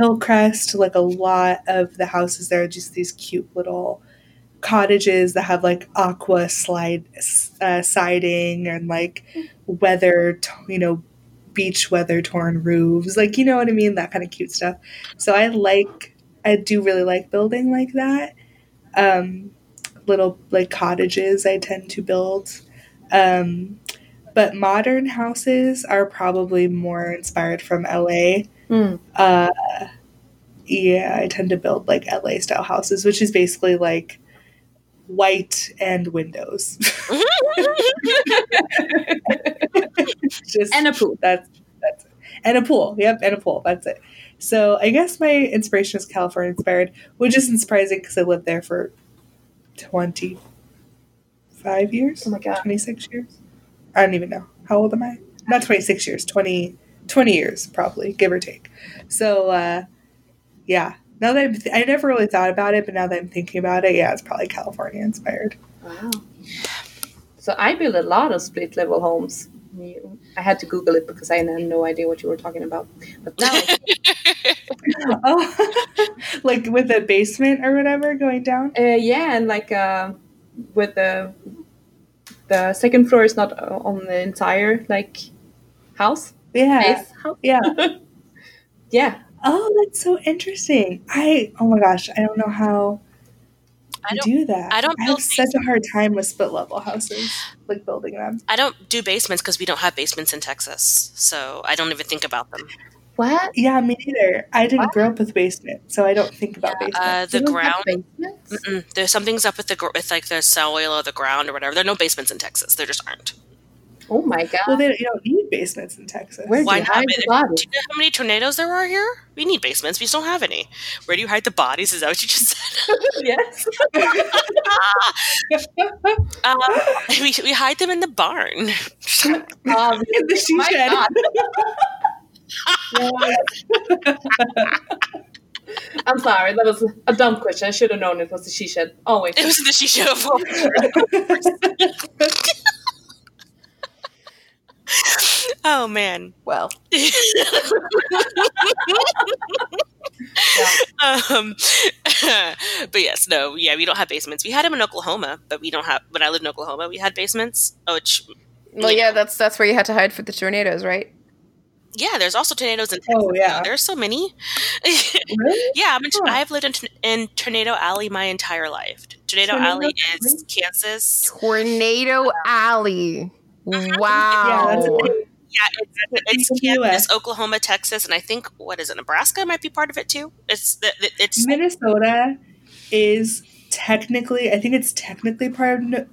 Hillcrest, like a lot of the houses there are just these cute little cottages that have like aqua slide uh, siding and like weather, you know, beach weather torn roofs, like you know what I mean, that kind of cute stuff. So I like, I do really like building like that. Um, little like cottages I tend to build. Um, but modern houses are probably more inspired from LA. Mm. Uh, yeah, I tend to build like LA style houses, which is basically like white and windows. <laughs> Just And a pool. That's that's it. And a pool. Yep, and a pool. That's it. So I guess my inspiration is California inspired, which isn't surprising because I lived there for twenty five years. Oh my god. 26 years? I don't even know. How old am I? Not 26 years, 20, 20 years probably, give or take. So, uh, yeah. Now that I'm th- I never really thought about it, but now that I'm thinking about it, yeah, it's probably California inspired. Wow. So I built a lot of split level homes. I had to Google it because I had no idea what you were talking about. But now, oh, <laughs> <laughs> like with a basement or whatever going down. uh, yeah, and like uh, with the the second floor is not uh, on the entire like house. Yeah. Base house. Yeah. <laughs> Yeah. Oh, that's so interesting. I oh my gosh, I don't know how I don't- do that. I don't I have build such a hard time with split level houses, like building them. I don't do basements because we don't have basements in Texas, so I don't even think about them. What? Yeah, me neither. I didn't What? grow up with basement, so I don't think about basement. Uh, the You don't have ground. basements? There's something's up with the with like the soil or the ground or whatever. There are no basements in Texas. There just aren't. Oh my god. <laughs> well, they don't, you don't need basements in Texas. Where do Why you not? hide the body? Do you know how many tornadoes there are here? We need basements. We just don't have any. Where do you hide the bodies? Is that what you just said? <laughs> yes. <laughs> uh, we, we hide them in the barn. Um, In the she my shed. God. I'm sorry, that was a dumb question. I should have known it was the she shed. Oh wait. It was the the shisha <laughs> Oh man. Well, <laughs> um, <laughs> but yes, no, yeah, we don't have basements. We had them in Oklahoma, but we don't have. When I lived in Oklahoma, we had basements. Oh, which well, yeah, that's that's where you had to hide for the tornadoes, right? yeah, there's also tornadoes in Texas. Oh yeah. There's so many. Really? yeah, I'm in, Huh. I've lived in, in Tornado Alley my entire life. Tornado, Tornado Alley is Kansas. Tornado Alley. Yeah, Wow. that's Yeah, it's, it's in Kansas, US. Oklahoma, Texas, and I think what is it? Nebraska might be part of it too. It's the- the- it's Minnesota is technically, I think it's technically part of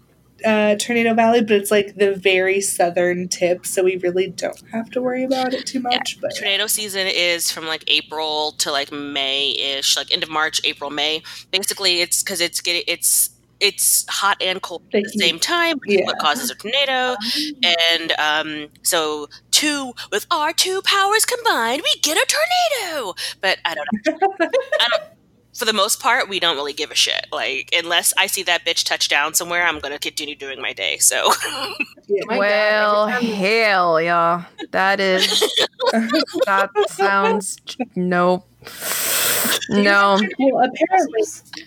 uh, Tornado Valley, but it's like the very southern tip, so we really don't have to worry about it too much. But tornado season is from like April to like May ish, like end of March, April, May. Basically, it's because it's getting it's it's hot and cold at The the same time, Yeah. what causes a tornado. And um, so two with our two powers combined, we get a tornado. But I don't know. I don't. For the most part, we don't really give a shit. Like unless I see that bitch touch down somewhere, I'm gonna continue doing my day. So <laughs> yeah. My well, every time- hell yeah. That is <laughs> that sounds nope. No. well, apparently,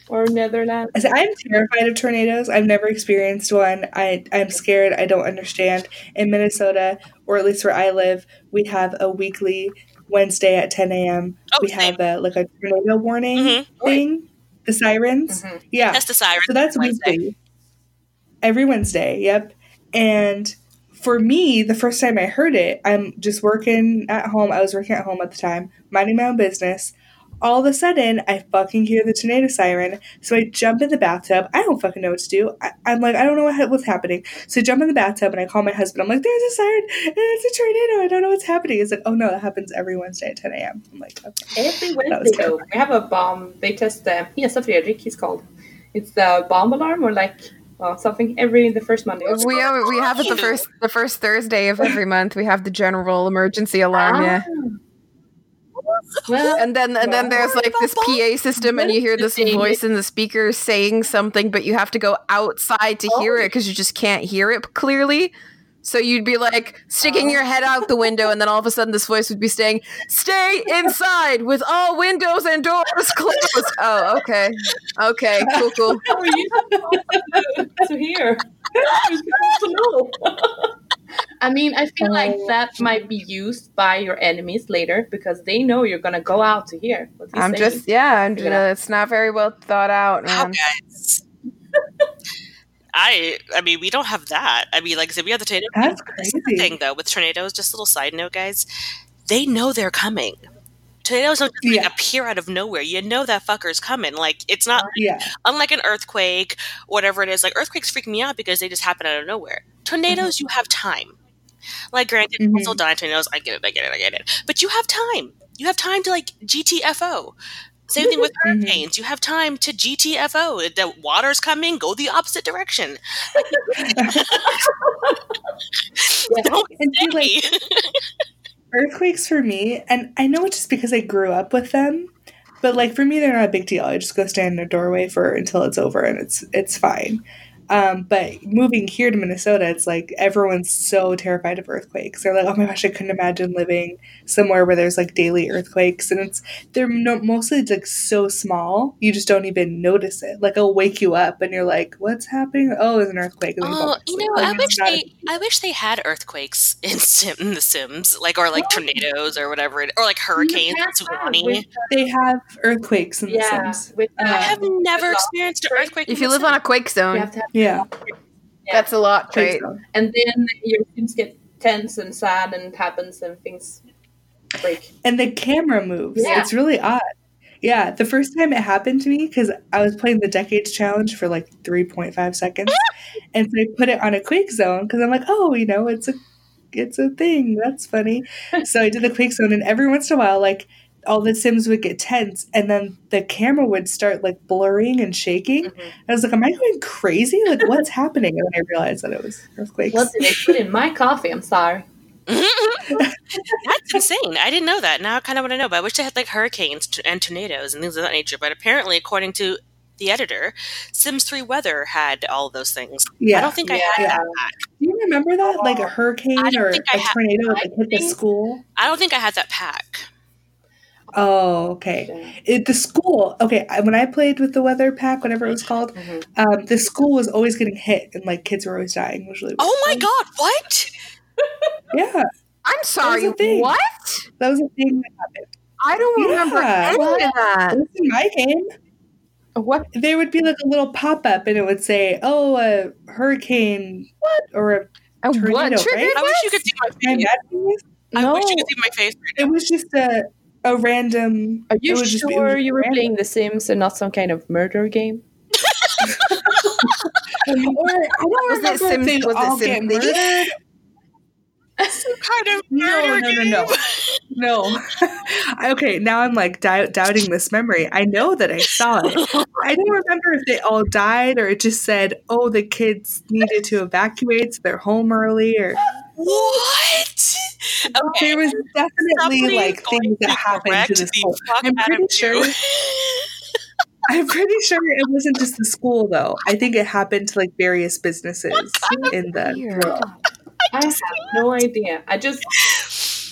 or Netherlands. I said, I'm terrified of tornadoes. I've never experienced one. I, I'm scared. I don't understand. In Minnesota, or at least where I live, we have a weekly Wednesday at 10 a.m. Oh, we same. have a like a tornado warning Mhm. thing. The sirens. Mhm. Yeah. that's the sirens. So that's Wednesday. weekly. Every Wednesday, yep. And for me, the first time I heard it, I'm just working at home. I was working at home at the time, minding my own business. All of a sudden, I fucking hear the tornado siren. So I jump in the bathtub. I don't fucking know what to do. I, I'm like, I don't know what, what's happening. So I jump in the bathtub and I call my husband. I'm like, there's a siren and it's a tornado. I don't know what's happening. He's like, oh no, that happens every Wednesday at 10 a.m. I'm like, okay. Every Wednesday, though, we have a bomb. They test the yes, Fredrik, he's called. It's the bomb alarm or like well, something every the first Monday. We have we have it the first the first Thursday of every month. We have the general emergency alarm, ah. yeah. Well, And then and then there's like this PA system and you hear this voice in the speaker saying something but you have to go outside to hear it cuz you just can't hear it clearly. So you'd be like sticking your head out the window and then all of a sudden this voice would be saying, "Stay inside with all windows and doors closed." Oh, okay. Okay, cool cool. <laughs> how are you to hear? It's good to know. I mean, I feel like Oh. that might be used by your enemies later because they know you're gonna go out to hear. What I'm saying. just yeah, I'm, You know. uh, it's not very well thought out, Wow, man. guys. I I mean, we don't have that. I mean, like I said, we have the tornado. That's is the thing though with tornadoes. Just a little side note, guys. They know they're coming. Tornadoes don't just like appear out of nowhere. You know that fucker's coming. Like it's not Yeah. unlike an earthquake, whatever it is. Like earthquakes freak me out because they just happen out of nowhere. Tornadoes, you have time. Like granted, Mhm. also die tornadoes. I get it. I get it. I get it. But you have time. You have time to like GTFO. Same thing with Mhm. hurricanes. You have time to GTFO. The water's coming. Go the opposite direction. <laughs> <laughs> Don't And see, like, <laughs> earthquakes for me, and I know it's just because I grew up with them, but like for me, they're not a big deal. I just go stand in a doorway for until it's over, and it's it's fine. Um, but moving here to Minnesota, it's like everyone's so terrified of earthquakes. They're like, "Oh my gosh, I couldn't imagine living somewhere where there's like daily earthquakes." And it's they're no, mostly it's like so small, you just don't even notice it. Like it'll wake you up, and you're like, "What's happening?" Oh, there's an earthquake. And then Oh, fall you asleep. know, I wish it's not a they, I wish they had earthquakes <laughs> in, Sim, in The Sims, like or like tornadoes or whatever, it, or like hurricanes in Tsunami. With, they have earthquakes in yeah, The Sims. with, Uh, I have um, never experienced an earthquake. If in you The live on a quake you zone, have to have Yeah. that's a lot, right? zone. and then your sims get tense and sad and happens and things break. and the camera moves. Yeah. It's really odd. Yeah, the first time it happened to me because I was playing the Decades Challenge for like three point five seconds, <laughs> and so I put it on a Quake Zone because I'm like, oh, you know, it's a, it's a thing. That's funny. <laughs> so I did the Quake Zone, and every once in a while, like all the Sims would get tense, and then the camera would start like blurring and shaking. Mhm. I was like, am I going crazy? Like, what's <laughs> happening? And I realized that it was earthquakes. What did they put in my coffee? I'm sorry. <laughs> That's insane. I didn't know that. Now I kind of want to know, but I wish they had like hurricanes t- and tornadoes and things of that nature. But apparently, according to the editor, Sims 3 weather had all of those things. yeah. I don't think I had Yeah. that pack. Do you remember that? Like a hurricane or a I a tornado that hit the school? I don't think I had that pack. Oh, okay. It, the school, okay. When I played with the weather pack, whatever it was called, Mhm. um, the school was always getting hit, and like kids were always dying. Usually, Oh my god, what? yeah, I'm sorry. a thing. What? that was a thing that happened. I don't remember Yeah. any What? of that. It was in my game. What? There would be like a little pop up, and it would say, "Oh, a hurricane," what or a. And Tornado, what right? I wish you could see my Am I face. imagining? I No. wish you could see my face right It was just a a random. Are you it be- sure just you were random. playing The Sims and not some kind of murder game? <laughs> Or I don't Was it remember if Sims- they was it all get SimCity? kind of No, murder no, no, <laughs> no. game. <laughs> No. okay, now I'm like dou- doubting this memory. I know that I saw it. I don't remember if they all died or it just said, oh, the kids needed to evacuate, so they're home early, or What? Okay. there was definitely like things that happened to the school. I'm pretty sure. <laughs> I'm pretty sure it wasn't just the school though. I think it happened to like various businesses in the Weird. world. I have no idea. I just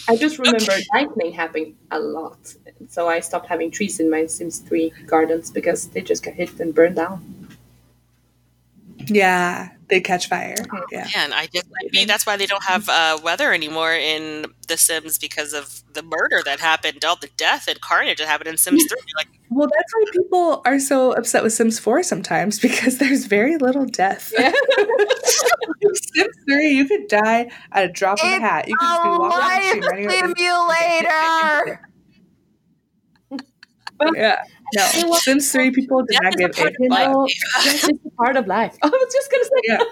I just <laughs> remember lightning happening a lot. So I stopped having trees in my Sims 3 gardens because they just got hit and burned down. Yeah, they catch fire. Yeah. Man, I just maybe that's why they don't have uh, weather anymore in The Sims because of the murder that happened, all the death and carnage that happened in Sims 3. Like, Well, that's why people are so upset with Sims 4 sometimes <laughs> because there's very little death. Yeah. <laughs> Sims 3, you could die at a drop of a hat. You could just be A walking down the life street simulator. <laughs> Yeah. No. Sims 3 people did not is a give part a of life. That's just a part of life. <laughs> I was just gonna say Yeah.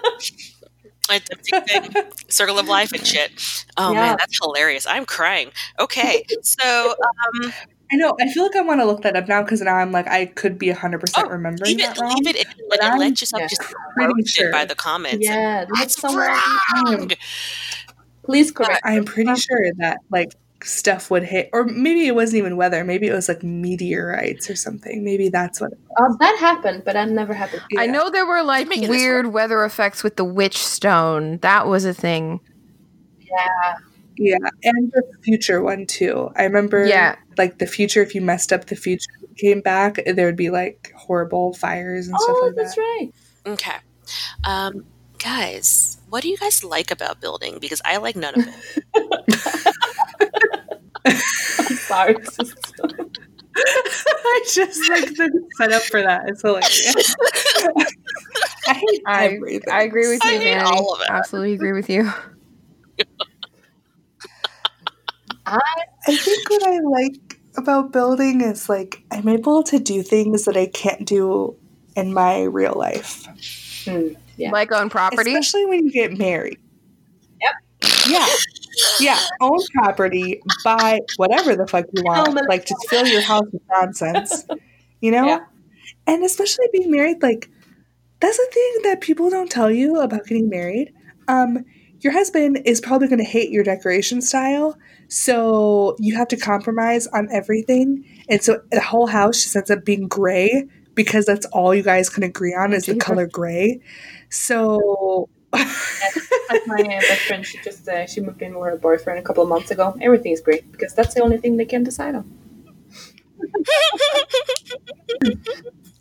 it's a big thing. Circle of life and shit. Oh Yeah. man, that's hilarious. I'm crying. Okay, so um, I know. I feel like I want to look that up now because now I'm like, I could be 100% Oh, remembering leave it, that wrong. leave it, in, But and let yourself yeah. just Pretty roasted sure. by the comments. Yeah, let That's someone wrong. please correct. I'm pretty sure that like stuff would hit, or maybe it wasn't even weather. Maybe it was like meteorites or something. Maybe that's what. It Um, that happened, but that never happened. yeah. I know there were like weird weather effects with the witch stone. That was a thing. Yeah, Yeah, and the future one too. I remember. Yeah. like the future. If you messed up the future, came back, there would be like horrible fires and stuff oh, like that's that. right. Okay, um, guys, what do you guys like about building? Because I like none of it. <laughs> <laughs> I'm sorry. It's just- <laughs> I just like the setup for that. It's hilarious. <laughs> I hate I everything. I agree with I you, hate all of it. Absolutely agree with you. I I think what I like about building is like I'm able to do things that I can't do in my real life. Hmm, yeah. Like on property. Especially when you get married. Yep. Yeah. Yeah. Own property, buy whatever the fuck you want. Home Like just fill your house with nonsense. You know? Yeah. And especially being married, like that's the thing that people don't tell you about getting married. Um, your husband is probably gonna hate your decoration style. So you have to compromise on everything. And so the whole house just ends up being gray because that's all you guys can agree on is the color gray. So Like my uh, best friend, she just uh, she moved in with her boyfriend a couple of months ago. Everything is great because that's the only thing they can decide on. <laughs>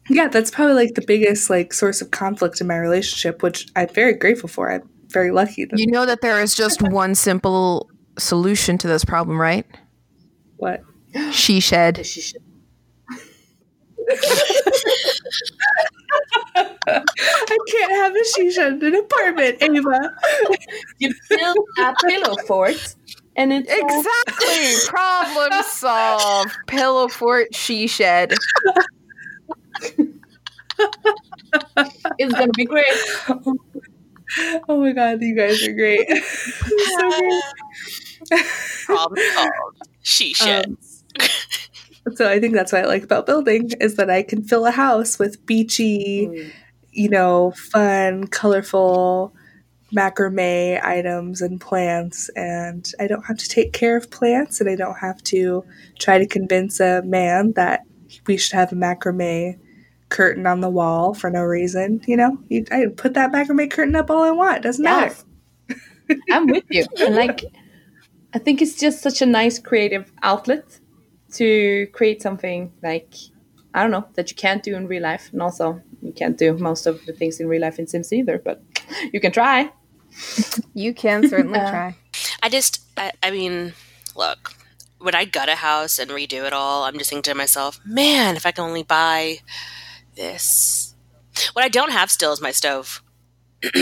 yeah, that's probably like the biggest like source of conflict in my relationship, which I'm very grateful for. I'm very lucky that You know that there is just <laughs> one simple solution to this problem, right? what She shed. She should. <laughs> I can't have a shisha in an apartment, Ava. You build a pillow fort, and it's Exactly. Problem solved. Pillow fort. She shed. it's gonna be great. Oh my god, you guys are great. <laughs> so great. Problem solved. She should. Um, so I think that's what I like about building is that I can fill a house with beachy, Mm. You know, fun, colorful macrame items and plants and I don't have to take care of plants and I don't have to try to convince a man that we should have a macrame curtain on the wall for no reason, you know? You, I put that macrame curtain up all I want, doesn't matter. <laughs> I'm with you. And like, I think it's just such a nice creative outlet to create something like, I don't know, that you can't do in real life. And also, you can't do most of the things in real life in Sims either, but you can try. You can certainly Uh, try. I just, I, I mean, look, when I gut a house and redo it all, I'm just thinking to myself, man, if I can only buy this. What I don't have still is my stove. <laughs>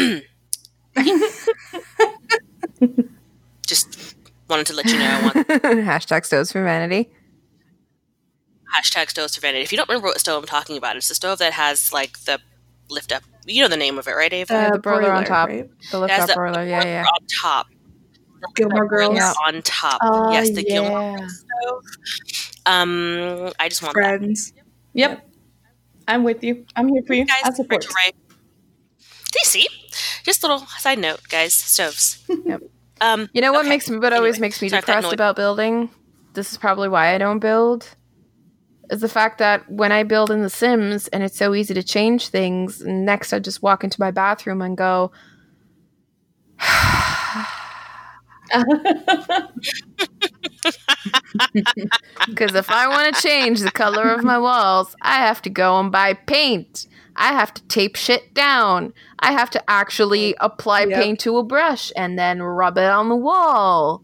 just wanted to let you know I want <laughs> Hashtag stoves for vanity. Hashtag stoves for. If you don't remember what stove I'm talking about, it's the stove that has like the lift up. You know the name of it, right, Ava? Yeah, the broiler on top. right? The lift up the broiler. Yeah, yeah. on top. Gilmore Girls, Yeah. on top. Oh, yes, the Gilmore yeah. stove. Um, I just want that. friends. Yep. I'm with you. I'm here for you. guys I support. to write. Do you see? Just a little side note, guys. Stoves. <laughs> Yep. Um, You know what Okay. makes me, what always makes me sorry if that depressed about building? This is probably why I don't build. Is the fact that when I build in The Sims and it's so easy to change things, next I just walk into my bathroom and go, <sighs> because if I want to change the color of my walls, I have to go and buy paint. I have to tape shit down. I have to actually apply Yep. paint to a brush and then rub it on the wall.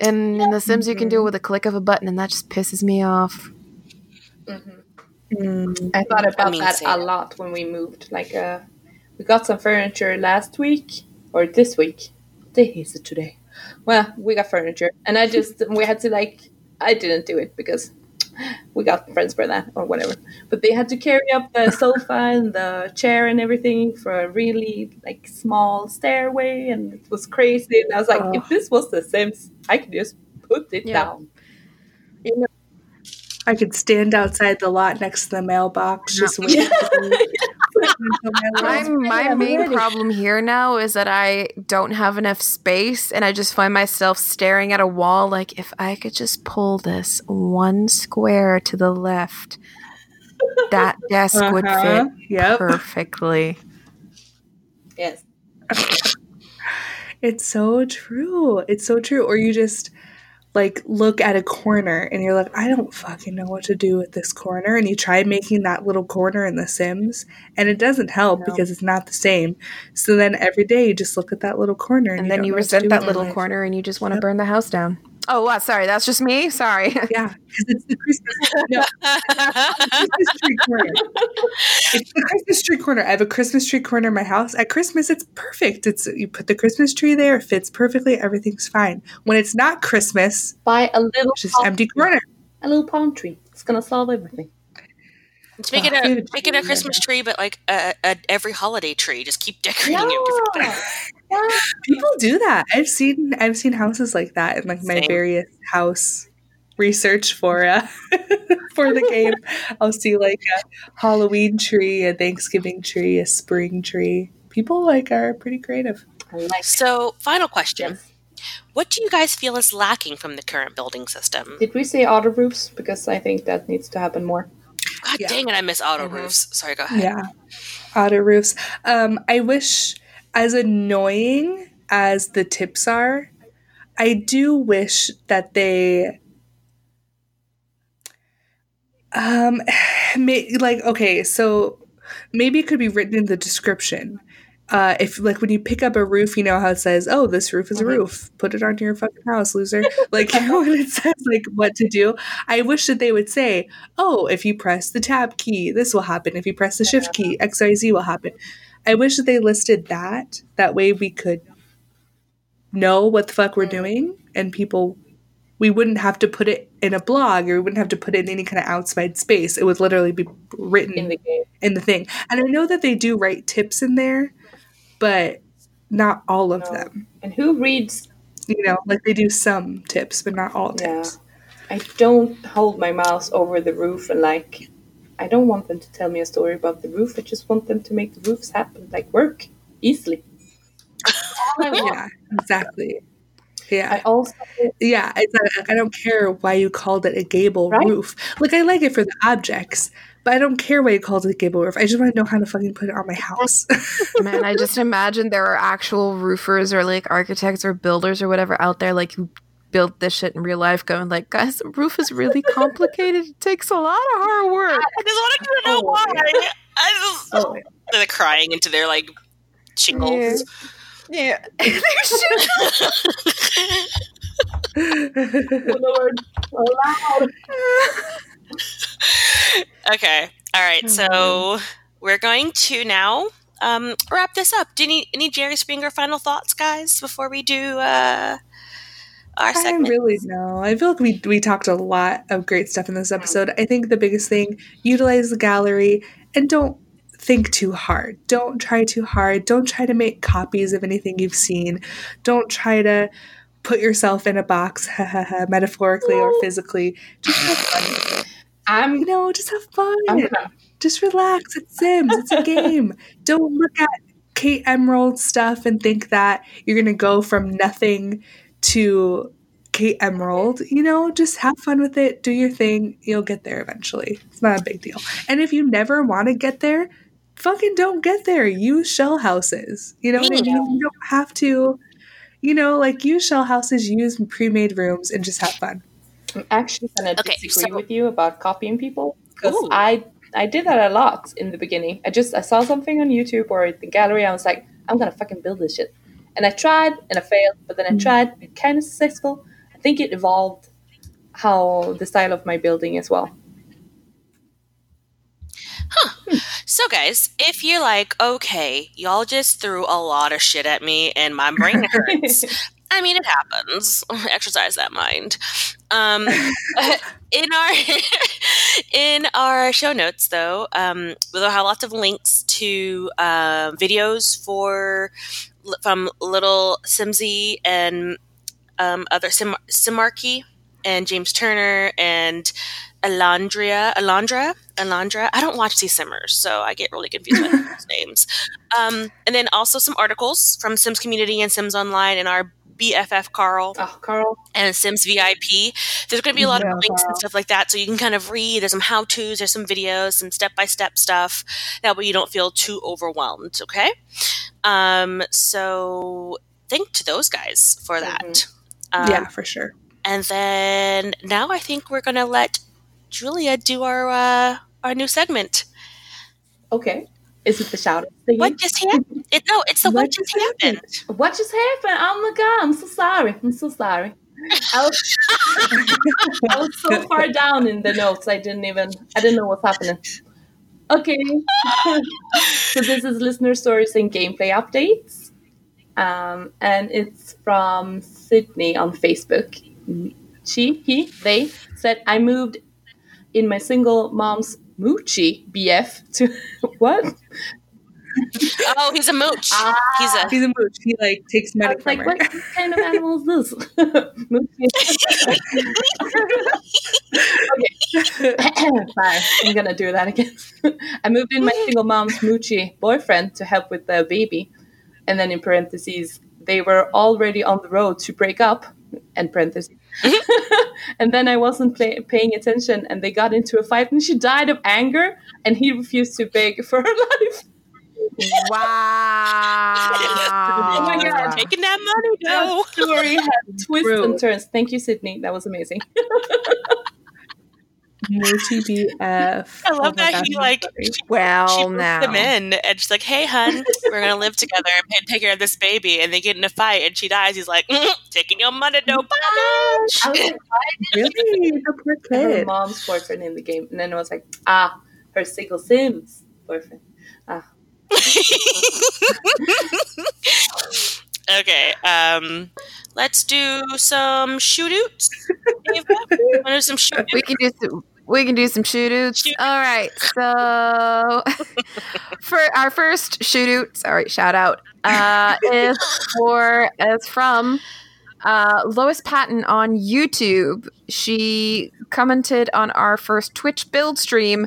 And in The Sims, you can do it mm-hmm. with a click of a button, and that just pisses me off. Mm. I thought about mean, that a lot when we moved. Like, uh, we got some furniture last week or this week. Day is it today? Well, we got furniture, and I just we had to like I didn't do it because we got friends for that or whatever. But they had to carry up the sofa and the chair and everything for a really like small stairway, and it was crazy. And I was like, Oh. if this was The Sims, I could just put it Yeah. down. I could stand outside the lot next to the mailbox, just waiting. My, my main problem here now is that I don't have enough space, and I just find myself staring at a wall. Like, if I could just pull this one square to the left, that <laughs> desk would Uh-huh. fit Yep. perfectly. Yes. <laughs> It's so true. It's so true. Or you just like look at a corner and you're like, I don't fucking know what to do with this corner. And you try making that little corner in The Sims and it doesn't help No. because it's not the same. So then every day you just look at that little corner and, And then you what to resent that little life. corner and you just want to Yep. burn the house down. Oh, what? Sorry, that's just me. Sorry. <laughs> Yeah, because it's the Christmas. No, <laughs> Christmas tree corner. It's the Christmas tree corner. I have a Christmas tree corner in my house. At Christmas, it's perfect. It's you put the Christmas tree there, it fits perfectly, everything's fine. When it's not Christmas, Buy a little it's just empty tree. corner. A little palm tree. It's gonna solve everything. Just make it a dude, make it a. Christmas tree, but like a, a every holiday tree. Just keep decorating it. different things. Yeah. <laughs> People do that. I've seen I've seen houses like that in like my Same. various house research for uh <laughs> for the game. <laughs> I'll see like a Halloween tree, a Thanksgiving tree, a spring tree. People like are pretty creative. Like So, final question: Yes. What do you guys feel is lacking from the current building system? Did we say auto roofs? Because I think that needs to happen more. God Yeah. dang it, I miss auto Mhm. roofs. Sorry, go ahead. Yeah. Auto roofs. Um, I wish, as annoying as the tips are, I do wish that they um <sighs> may, like okay, so maybe it could be written in the description. Uh, if like when you pick up a roof, you know how it says, "Oh, this roof is a Mhm. roof. Put it on your fucking house, loser." Like <laughs> you know when it says like what to do. I wish that they would say, "Oh, if you press the tab key, this will happen. If you press the shift key, X Y Z will happen." I wish that they listed that. That way we could know what the fuck we're doing, and people we wouldn't have to put it in a blog or we wouldn't have to put it in any kind of outside space. It would literally be written in the game. in the thing. And I know that they do write tips in there, but not all of No. them. And who reads? You know, like they do some tips, but not all Yeah. tips. I don't hold my mouse over the roof and like. I don't want them to tell me a story about the roof. I just want them to make the roofs happen, like work easily. All I want. Yeah, exactly. I Yeah, also yeah. It's not, I don't care why you called it a gable Right? roof. Like I like it for the objects, but I don't care why you called it a gable roof. I just want to know how to fucking put it on my house. <laughs> Man, I just imagine there are actual roofers or like architects or builders or whatever out there like who build this shit in real life going like, guys, the roof is really complicated. It takes a lot of hard work. I just wanted to know Oh, why. yeah. I just, oh, they're crying into their like shingles. Yeah. <laughs> There's shit- <laughs> <laughs> Lord, loud. okay. All right. So we're going to now um, wrap this up. Do you need any Jerry Springer final thoughts, guys, before we do uh, our I really know. I feel like we we talked a lot of great stuff in this episode. I think the biggest thing, utilize the gallery and don't think too hard. Don't try too hard. Don't try to make copies of anything you've seen. Don't try to put yourself in a box, <laughs> metaphorically or physically. Just have fun. <sighs> I'm. You know, just have fun. Gonna. Just relax. It's Sims. It's a game. <laughs> Don't look at Kate Emerald stuff and think that you're going to go from nothing to Kate Emerald. You know, just have fun with it. Do your thing. You'll get there eventually. It's not a big deal. And if you never want to get there, fucking don't get there. Use shell houses. You know what I mean? You don't have to, you know, like use shell houses, use pre made rooms, and just have fun. I'm actually gonna Okay, disagree so- with you about copying people because I I did that a lot in the beginning. I just I saw something on YouTube or the gallery. I was like, I'm gonna fucking build this shit, and I tried and I failed. But then I Mhm. tried, and kind of successful. I think it evolved how the style of my building as well. So, guys, if you're like, okay, y'all just threw a lot of shit at me and my brain <laughs> hurts. I mean, it happens. <laughs> Exercise that mind. Um, <laughs> in our in our show notes, though, um, we'll have lots of links to uh, videos for from Little Simsy and um, other Sim- Simarchy and James Turner and Alandria, Alandra, Alandra. I don't watch these Simmers, so I get really confused with <laughs> those names. Um, and then also some articles from Sims Community and Sims Online and our BFF Carl Oh, Carl. and Sims VIP. There's going to be a lot Yeah, of links wow. and stuff like that, so you can kind of read. There's some how tos, there's some videos, some step by step stuff. That way you don't feel too overwhelmed. Okay. Um, so thank to those guys for that. Um, yeah, for sure. And then now I think we're going to let Julia do our uh, our new segment. Okay. Is it the shout thing? What just happened? It, no, it's the what, What just just happened. What just happened? Oh my god, I'm so sorry. I'm so sorry. I was, <laughs> I was so far down in the notes, I didn't even, I didn't know what's happening. Okay. <laughs> so this is listener stories and gameplay updates. Um, and it's from Sydney on Facebook. She, he, they said, I moved in my single mom's Moochie BF to, <laughs> what? Oh, he's a mooch. Ah. he's a He's a mooch. He like takes I money was from like, her. what kind of animal is this? <laughs> <laughs> okay. <clears throat> Sorry, I'm gonna do that again. <laughs> I moved in my single mom's Moochie boyfriend to help with the baby. And then in parentheses, they were already on the road to break up. And parentheses. and then I wasn't pay- paying attention, and they got into a fight, and she died of anger, and he refused to beg for her life. Wow. Oh my God. Taking that money, no. That story had twists True. and turns. Thank you, Sydney. That was amazing. <laughs> Multi BF. I love that he, like, she Well, puts now. them in and she's like, "Hey, hun, we're gonna live together and take care of this baby." And they get in a fight, and she dies. He's like, mm, "Taking your money, no I bitch." was like, Really? The poor her mom's boyfriend in the game, and then I was like, ah, her Sigil Sims boyfriend. <laughs> okay, um, let's do some shootouts. <laughs> Wanna some shootouts? We can do some. We can do some shootouts. Shoot. All right. So, <laughs> for our first shootout, sorry, shout out, uh, is for is from uh, Lois Patton on YouTube. She commented on our first Twitch build stream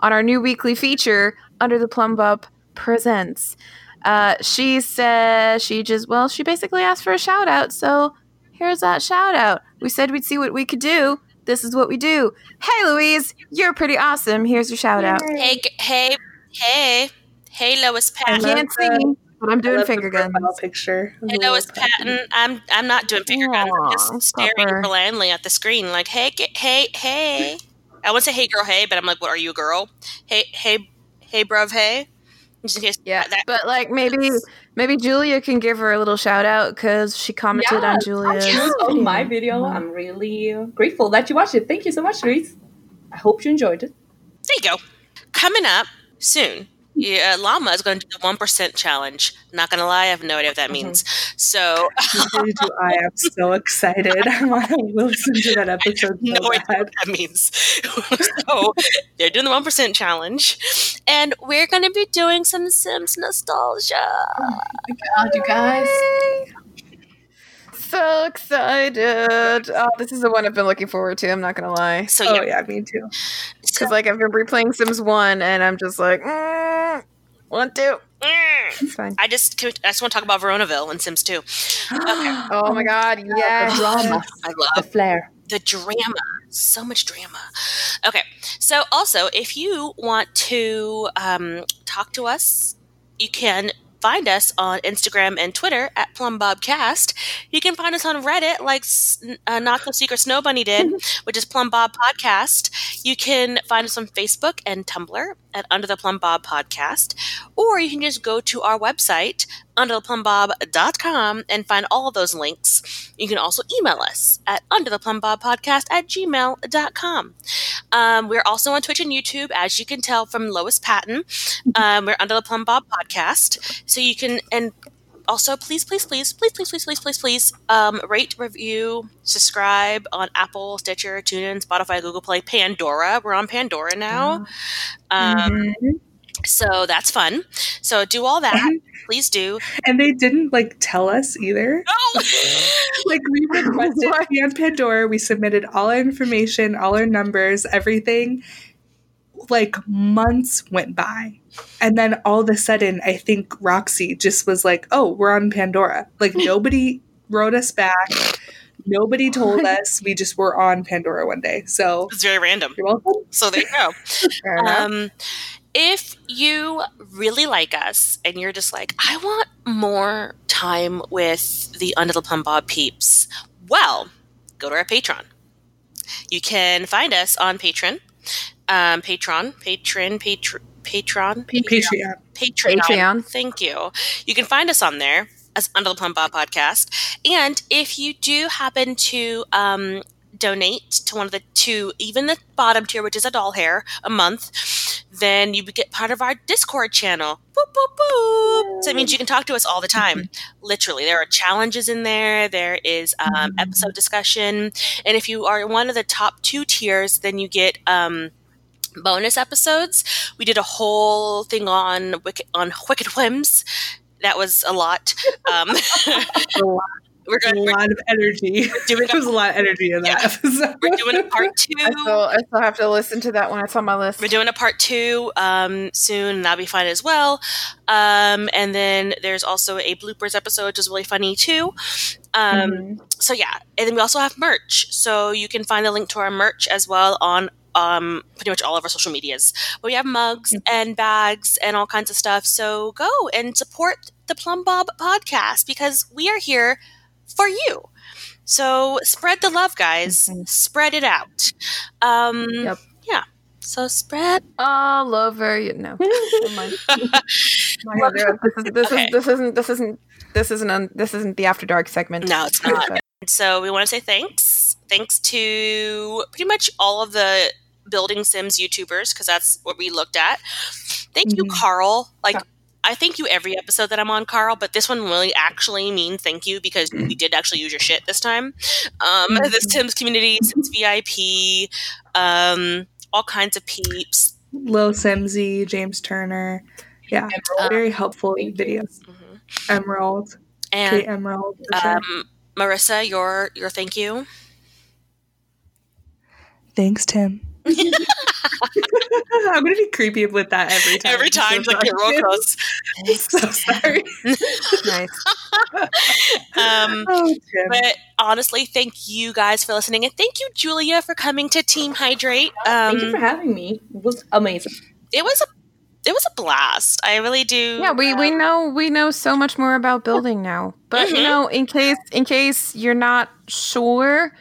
on our new weekly feature under the Plumbob Presents. Uh, she says she just well, she basically asked for a shout out. So here's that shout out. We said we'd see what we could do. This is what we do. Hey, Louise, you're pretty awesome. Here's your shout out. Hey, hey, hey, hey, Lois I Patton. love can't the- see, but I'm doing finger the guns. picture. of Hey, Lois Patton. Patton. I'm I'm not doing finger guns. I'm just staring Pupper. blandly at the screen, like, hey, g- hey, hey. I wouldn't say hey, girl, hey, but I'm like, what are you, a girl? Hey, hey, hey, bruv, hey. <laughs> Just in case. Yeah, that- but like maybe maybe Julia can give her a little shout out because she commented on Yes, Julia's. yes, on video. my video. I'm really uh, grateful that you watched it. Thank you so much, Louise. I hope you enjoyed it. There you go. Coming up soon, yeah, Llama is going to do the 1% challenge. Not going to lie, I have no idea what that means. So, I. I'm so excited. <laughs> I want to listen to that episode <laughs> no so idea what that means. <laughs> so, they're doing the 1% challenge. And we're going to be doing some Sims nostalgia. Oh my God, you guys. So excited! Oh, this is the one I've been looking forward to. I'm not gonna lie, So, Oh yeah. yeah, me too. So, because like I've been replaying Sims One, and I'm just like, mm, one, two. mm, It's fine. I just I just want to talk about Veronaville and Sims 2. Okay. <gasps> Oh my god, The yes. drama, I the love flair. the drama. So much drama. Okay. So, also, if you want to um, talk to us, you can find us on Instagram and Twitter at PlumBobCast. You can find us on Reddit, like uh, Not the Secret Snow Bunny did, <laughs> which is Plumbob Podcast. You can find us on Facebook and Tumblr at Under the Plumbob Podcast, or you can just go to our website, undertheplumbob.com, and find all those links. You can also email us at undertheplumbobpodcast at gmail.com. Um, we're also on Twitch and YouTube, as you can tell from Lois Patton. Um, we're Under the Plumbob Podcast. So you can, and also please, please, please, please, please, please, please, please, please, um, rate, review, subscribe on Apple, Stitcher, TuneIn, Spotify, Google Play, Pandora. We're on Pandora now. Um, So that's fun. So do all that. Please do. And they didn't like tell us either. Oh! <laughs> Like we requested to be on Pandora. We submitted all our information, all our numbers, everything. Like months went by. And then all of a sudden, I think Roxy just was like, oh, we're on Pandora. Like <laughs> nobody wrote us back. Nobody told <laughs> us. We just were on Pandora one day. So it's very random. you're welcome. So there you go. <laughs> Um, if you really like us and you're just like, I want more time with the Under the Plumbob peeps, well, go to our Patreon. You can find us on Patreon. Um, Patreon, Patron, Patron, Patron, Patreon. Patreon. Patreon. Thank you. You can find us on there as Under the Plumbob Podcast. And if you do happen to um, donate to one of the two, even the bottom tier, which is a doll hair, a month, then you get part of our Discord channel. Boop, boop, boop. So it means you can talk to us all the time. <laughs> Literally, there are challenges in there. There is um, episode discussion, and if you are one of the top two tiers, then you get um, bonus episodes. We did a whole thing on Wicked on Wicked Whims. That was a lot. Um, <laughs> <laughs> we're a going. We're, lot of energy. doing <laughs> There was a lot of energy in that Yeah. episode. we're doing a part I two. still, I still have to listen to that one. It's on my list. We're doing a part two um, soon, and that'll be fun as well. Um, and then there's also a bloopers episode, which is really funny too. Um, Mhm. So yeah, and then we also have merch. So you can find the link to our merch as well on um, pretty much all of our social medias. But we have mugs and bags and all kinds of stuff. So go and support the Plumbob podcast because we are here for you. So spread the love, guys. Mhm. Spread it out. Um, Yep. Yeah. So spread. all over you. No, never. <laughs> My <laughs> this, is, this, Okay. is, this isn't. This isn't. This isn't. This isn't the after dark segment. No, it's not. So we want to say thanks. Thanks to pretty much all of the building sims YouTubers because that's what we looked at. Thank you, Mhm. Carl. Like Yeah. I thank you every episode that I'm on, Carl, but this one really actually mean thank you because we did actually use your shit this time. Um, The Sims community, Sims VIP, um, all kinds of peeps. Lilsimsie, James Turner. Yeah, Emerald. very helpful Thank you. videos. Mhm. Emerald, And Kate Emerald. For sure. um, Marissa, your your thank you. Thanks, Tim. <laughs> I'm gonna be creepy with that every time. Every time, <laughs> So like your roll sorry. calls. so sorry. Nice. Um, <laughs> Oh, But honestly, thank you guys for listening, and thank you, Julia, for coming to Team Hydrate. Thank you Um, for having me. It was amazing. it was a it was a blast. I really do. Yeah, we, we um, know we know so much more about building now. But you Mhm. know, in case in case you're not sure,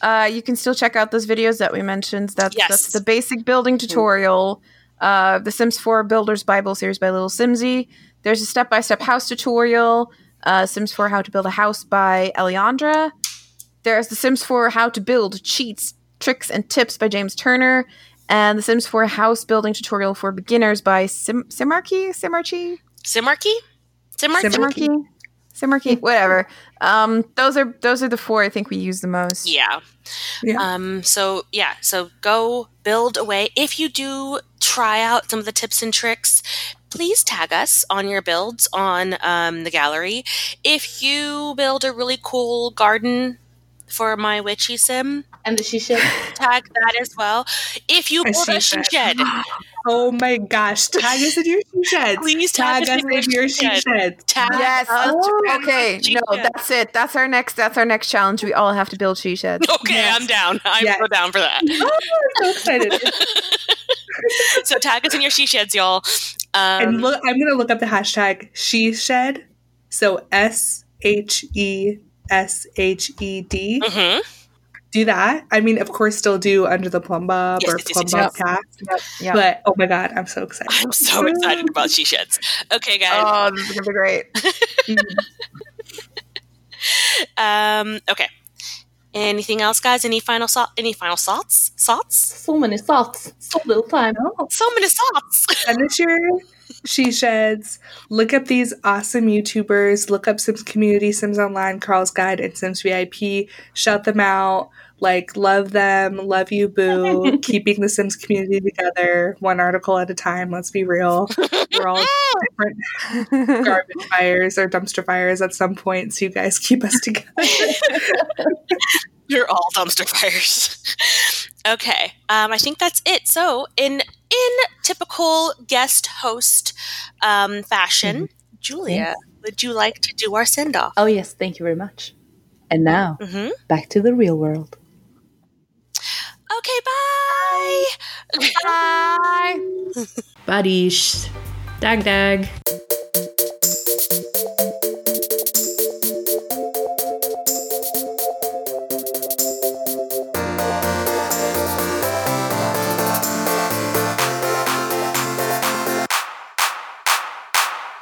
uh, you can still check out those videos that we mentioned. That's Yes. that's the basic building tutorial. Uh, the Sims 4 Builders Bible series by Little Simsy. There's a step by step house tutorial. Uh, Sims 4 How to Build a House by Eliandra. There's the Sims 4 How to Build Cheats, Tricks, and Tips by James Turner. And the Sims 4 House Building Tutorial for Beginners by Sim- Simarchy? Simarchy? Simarchy, Simarchy. Simarchy. Simarchy, <laughs> Simarchy, whatever. Um, those are those are the four I think we use the most. Yeah. Yeah. Um. So yeah. So go build away. If you do try out some of the tips and tricks, please tag us on your builds on um, the gallery. If you build a really cool garden for my witchy sim, And the she shed. tag that as well. If you A build a she she shed. shed, <gasps> Oh my gosh! Tag us in your she sheds. Please tag tag us us in in your your she she shed. sheds. tag Yes. us. Oh, okay. She No, shed. that's it. That's our next. That's our next challenge. We all have to build she sheds. <laughs> Okay, Yes. I'm down. I'm Yes. so down for that. <laughs> Oh, I'm so excited! <laughs> so tag us in your she sheds, y'all. Um, and look, I'm gonna look up the hashtag she shed. So S H E S H E D. mhm. Do that. I mean, of course, still do under the plum bob Yes, or yes, yes, plum yes, bob yes. cast. Yeah. But oh my god, I'm so excited. I'm so excited about she sheds. Okay, guys. Oh, this is gonna be great. <laughs> Um, okay. Anything else, guys? Any final so- any final thoughts? Thoughts? So many thoughts. So little time. Oh. So many thoughts. Send us your she sheds. Look up these awesome YouTubers. Look up Sims Community, Sims Online, Carl's Guide, and Sims VIP. Shout them out. Like, love them. Love you, boo. <laughs> Keeping the Sims community together, one article at a time. Let's be real. We're all different <laughs> garbage fires or dumpster fires at some point, so you guys keep us together. <laughs> You're all dumpster fires. Okay. Um, I think that's it. So, in in typical guest host um, fashion, Julia, would you like to do our send off? Oh, yes. Thank you very much. And now, Mm-hmm. back to the real world. Okay, bye. Bye. <laughs> Buddies. Dag dag.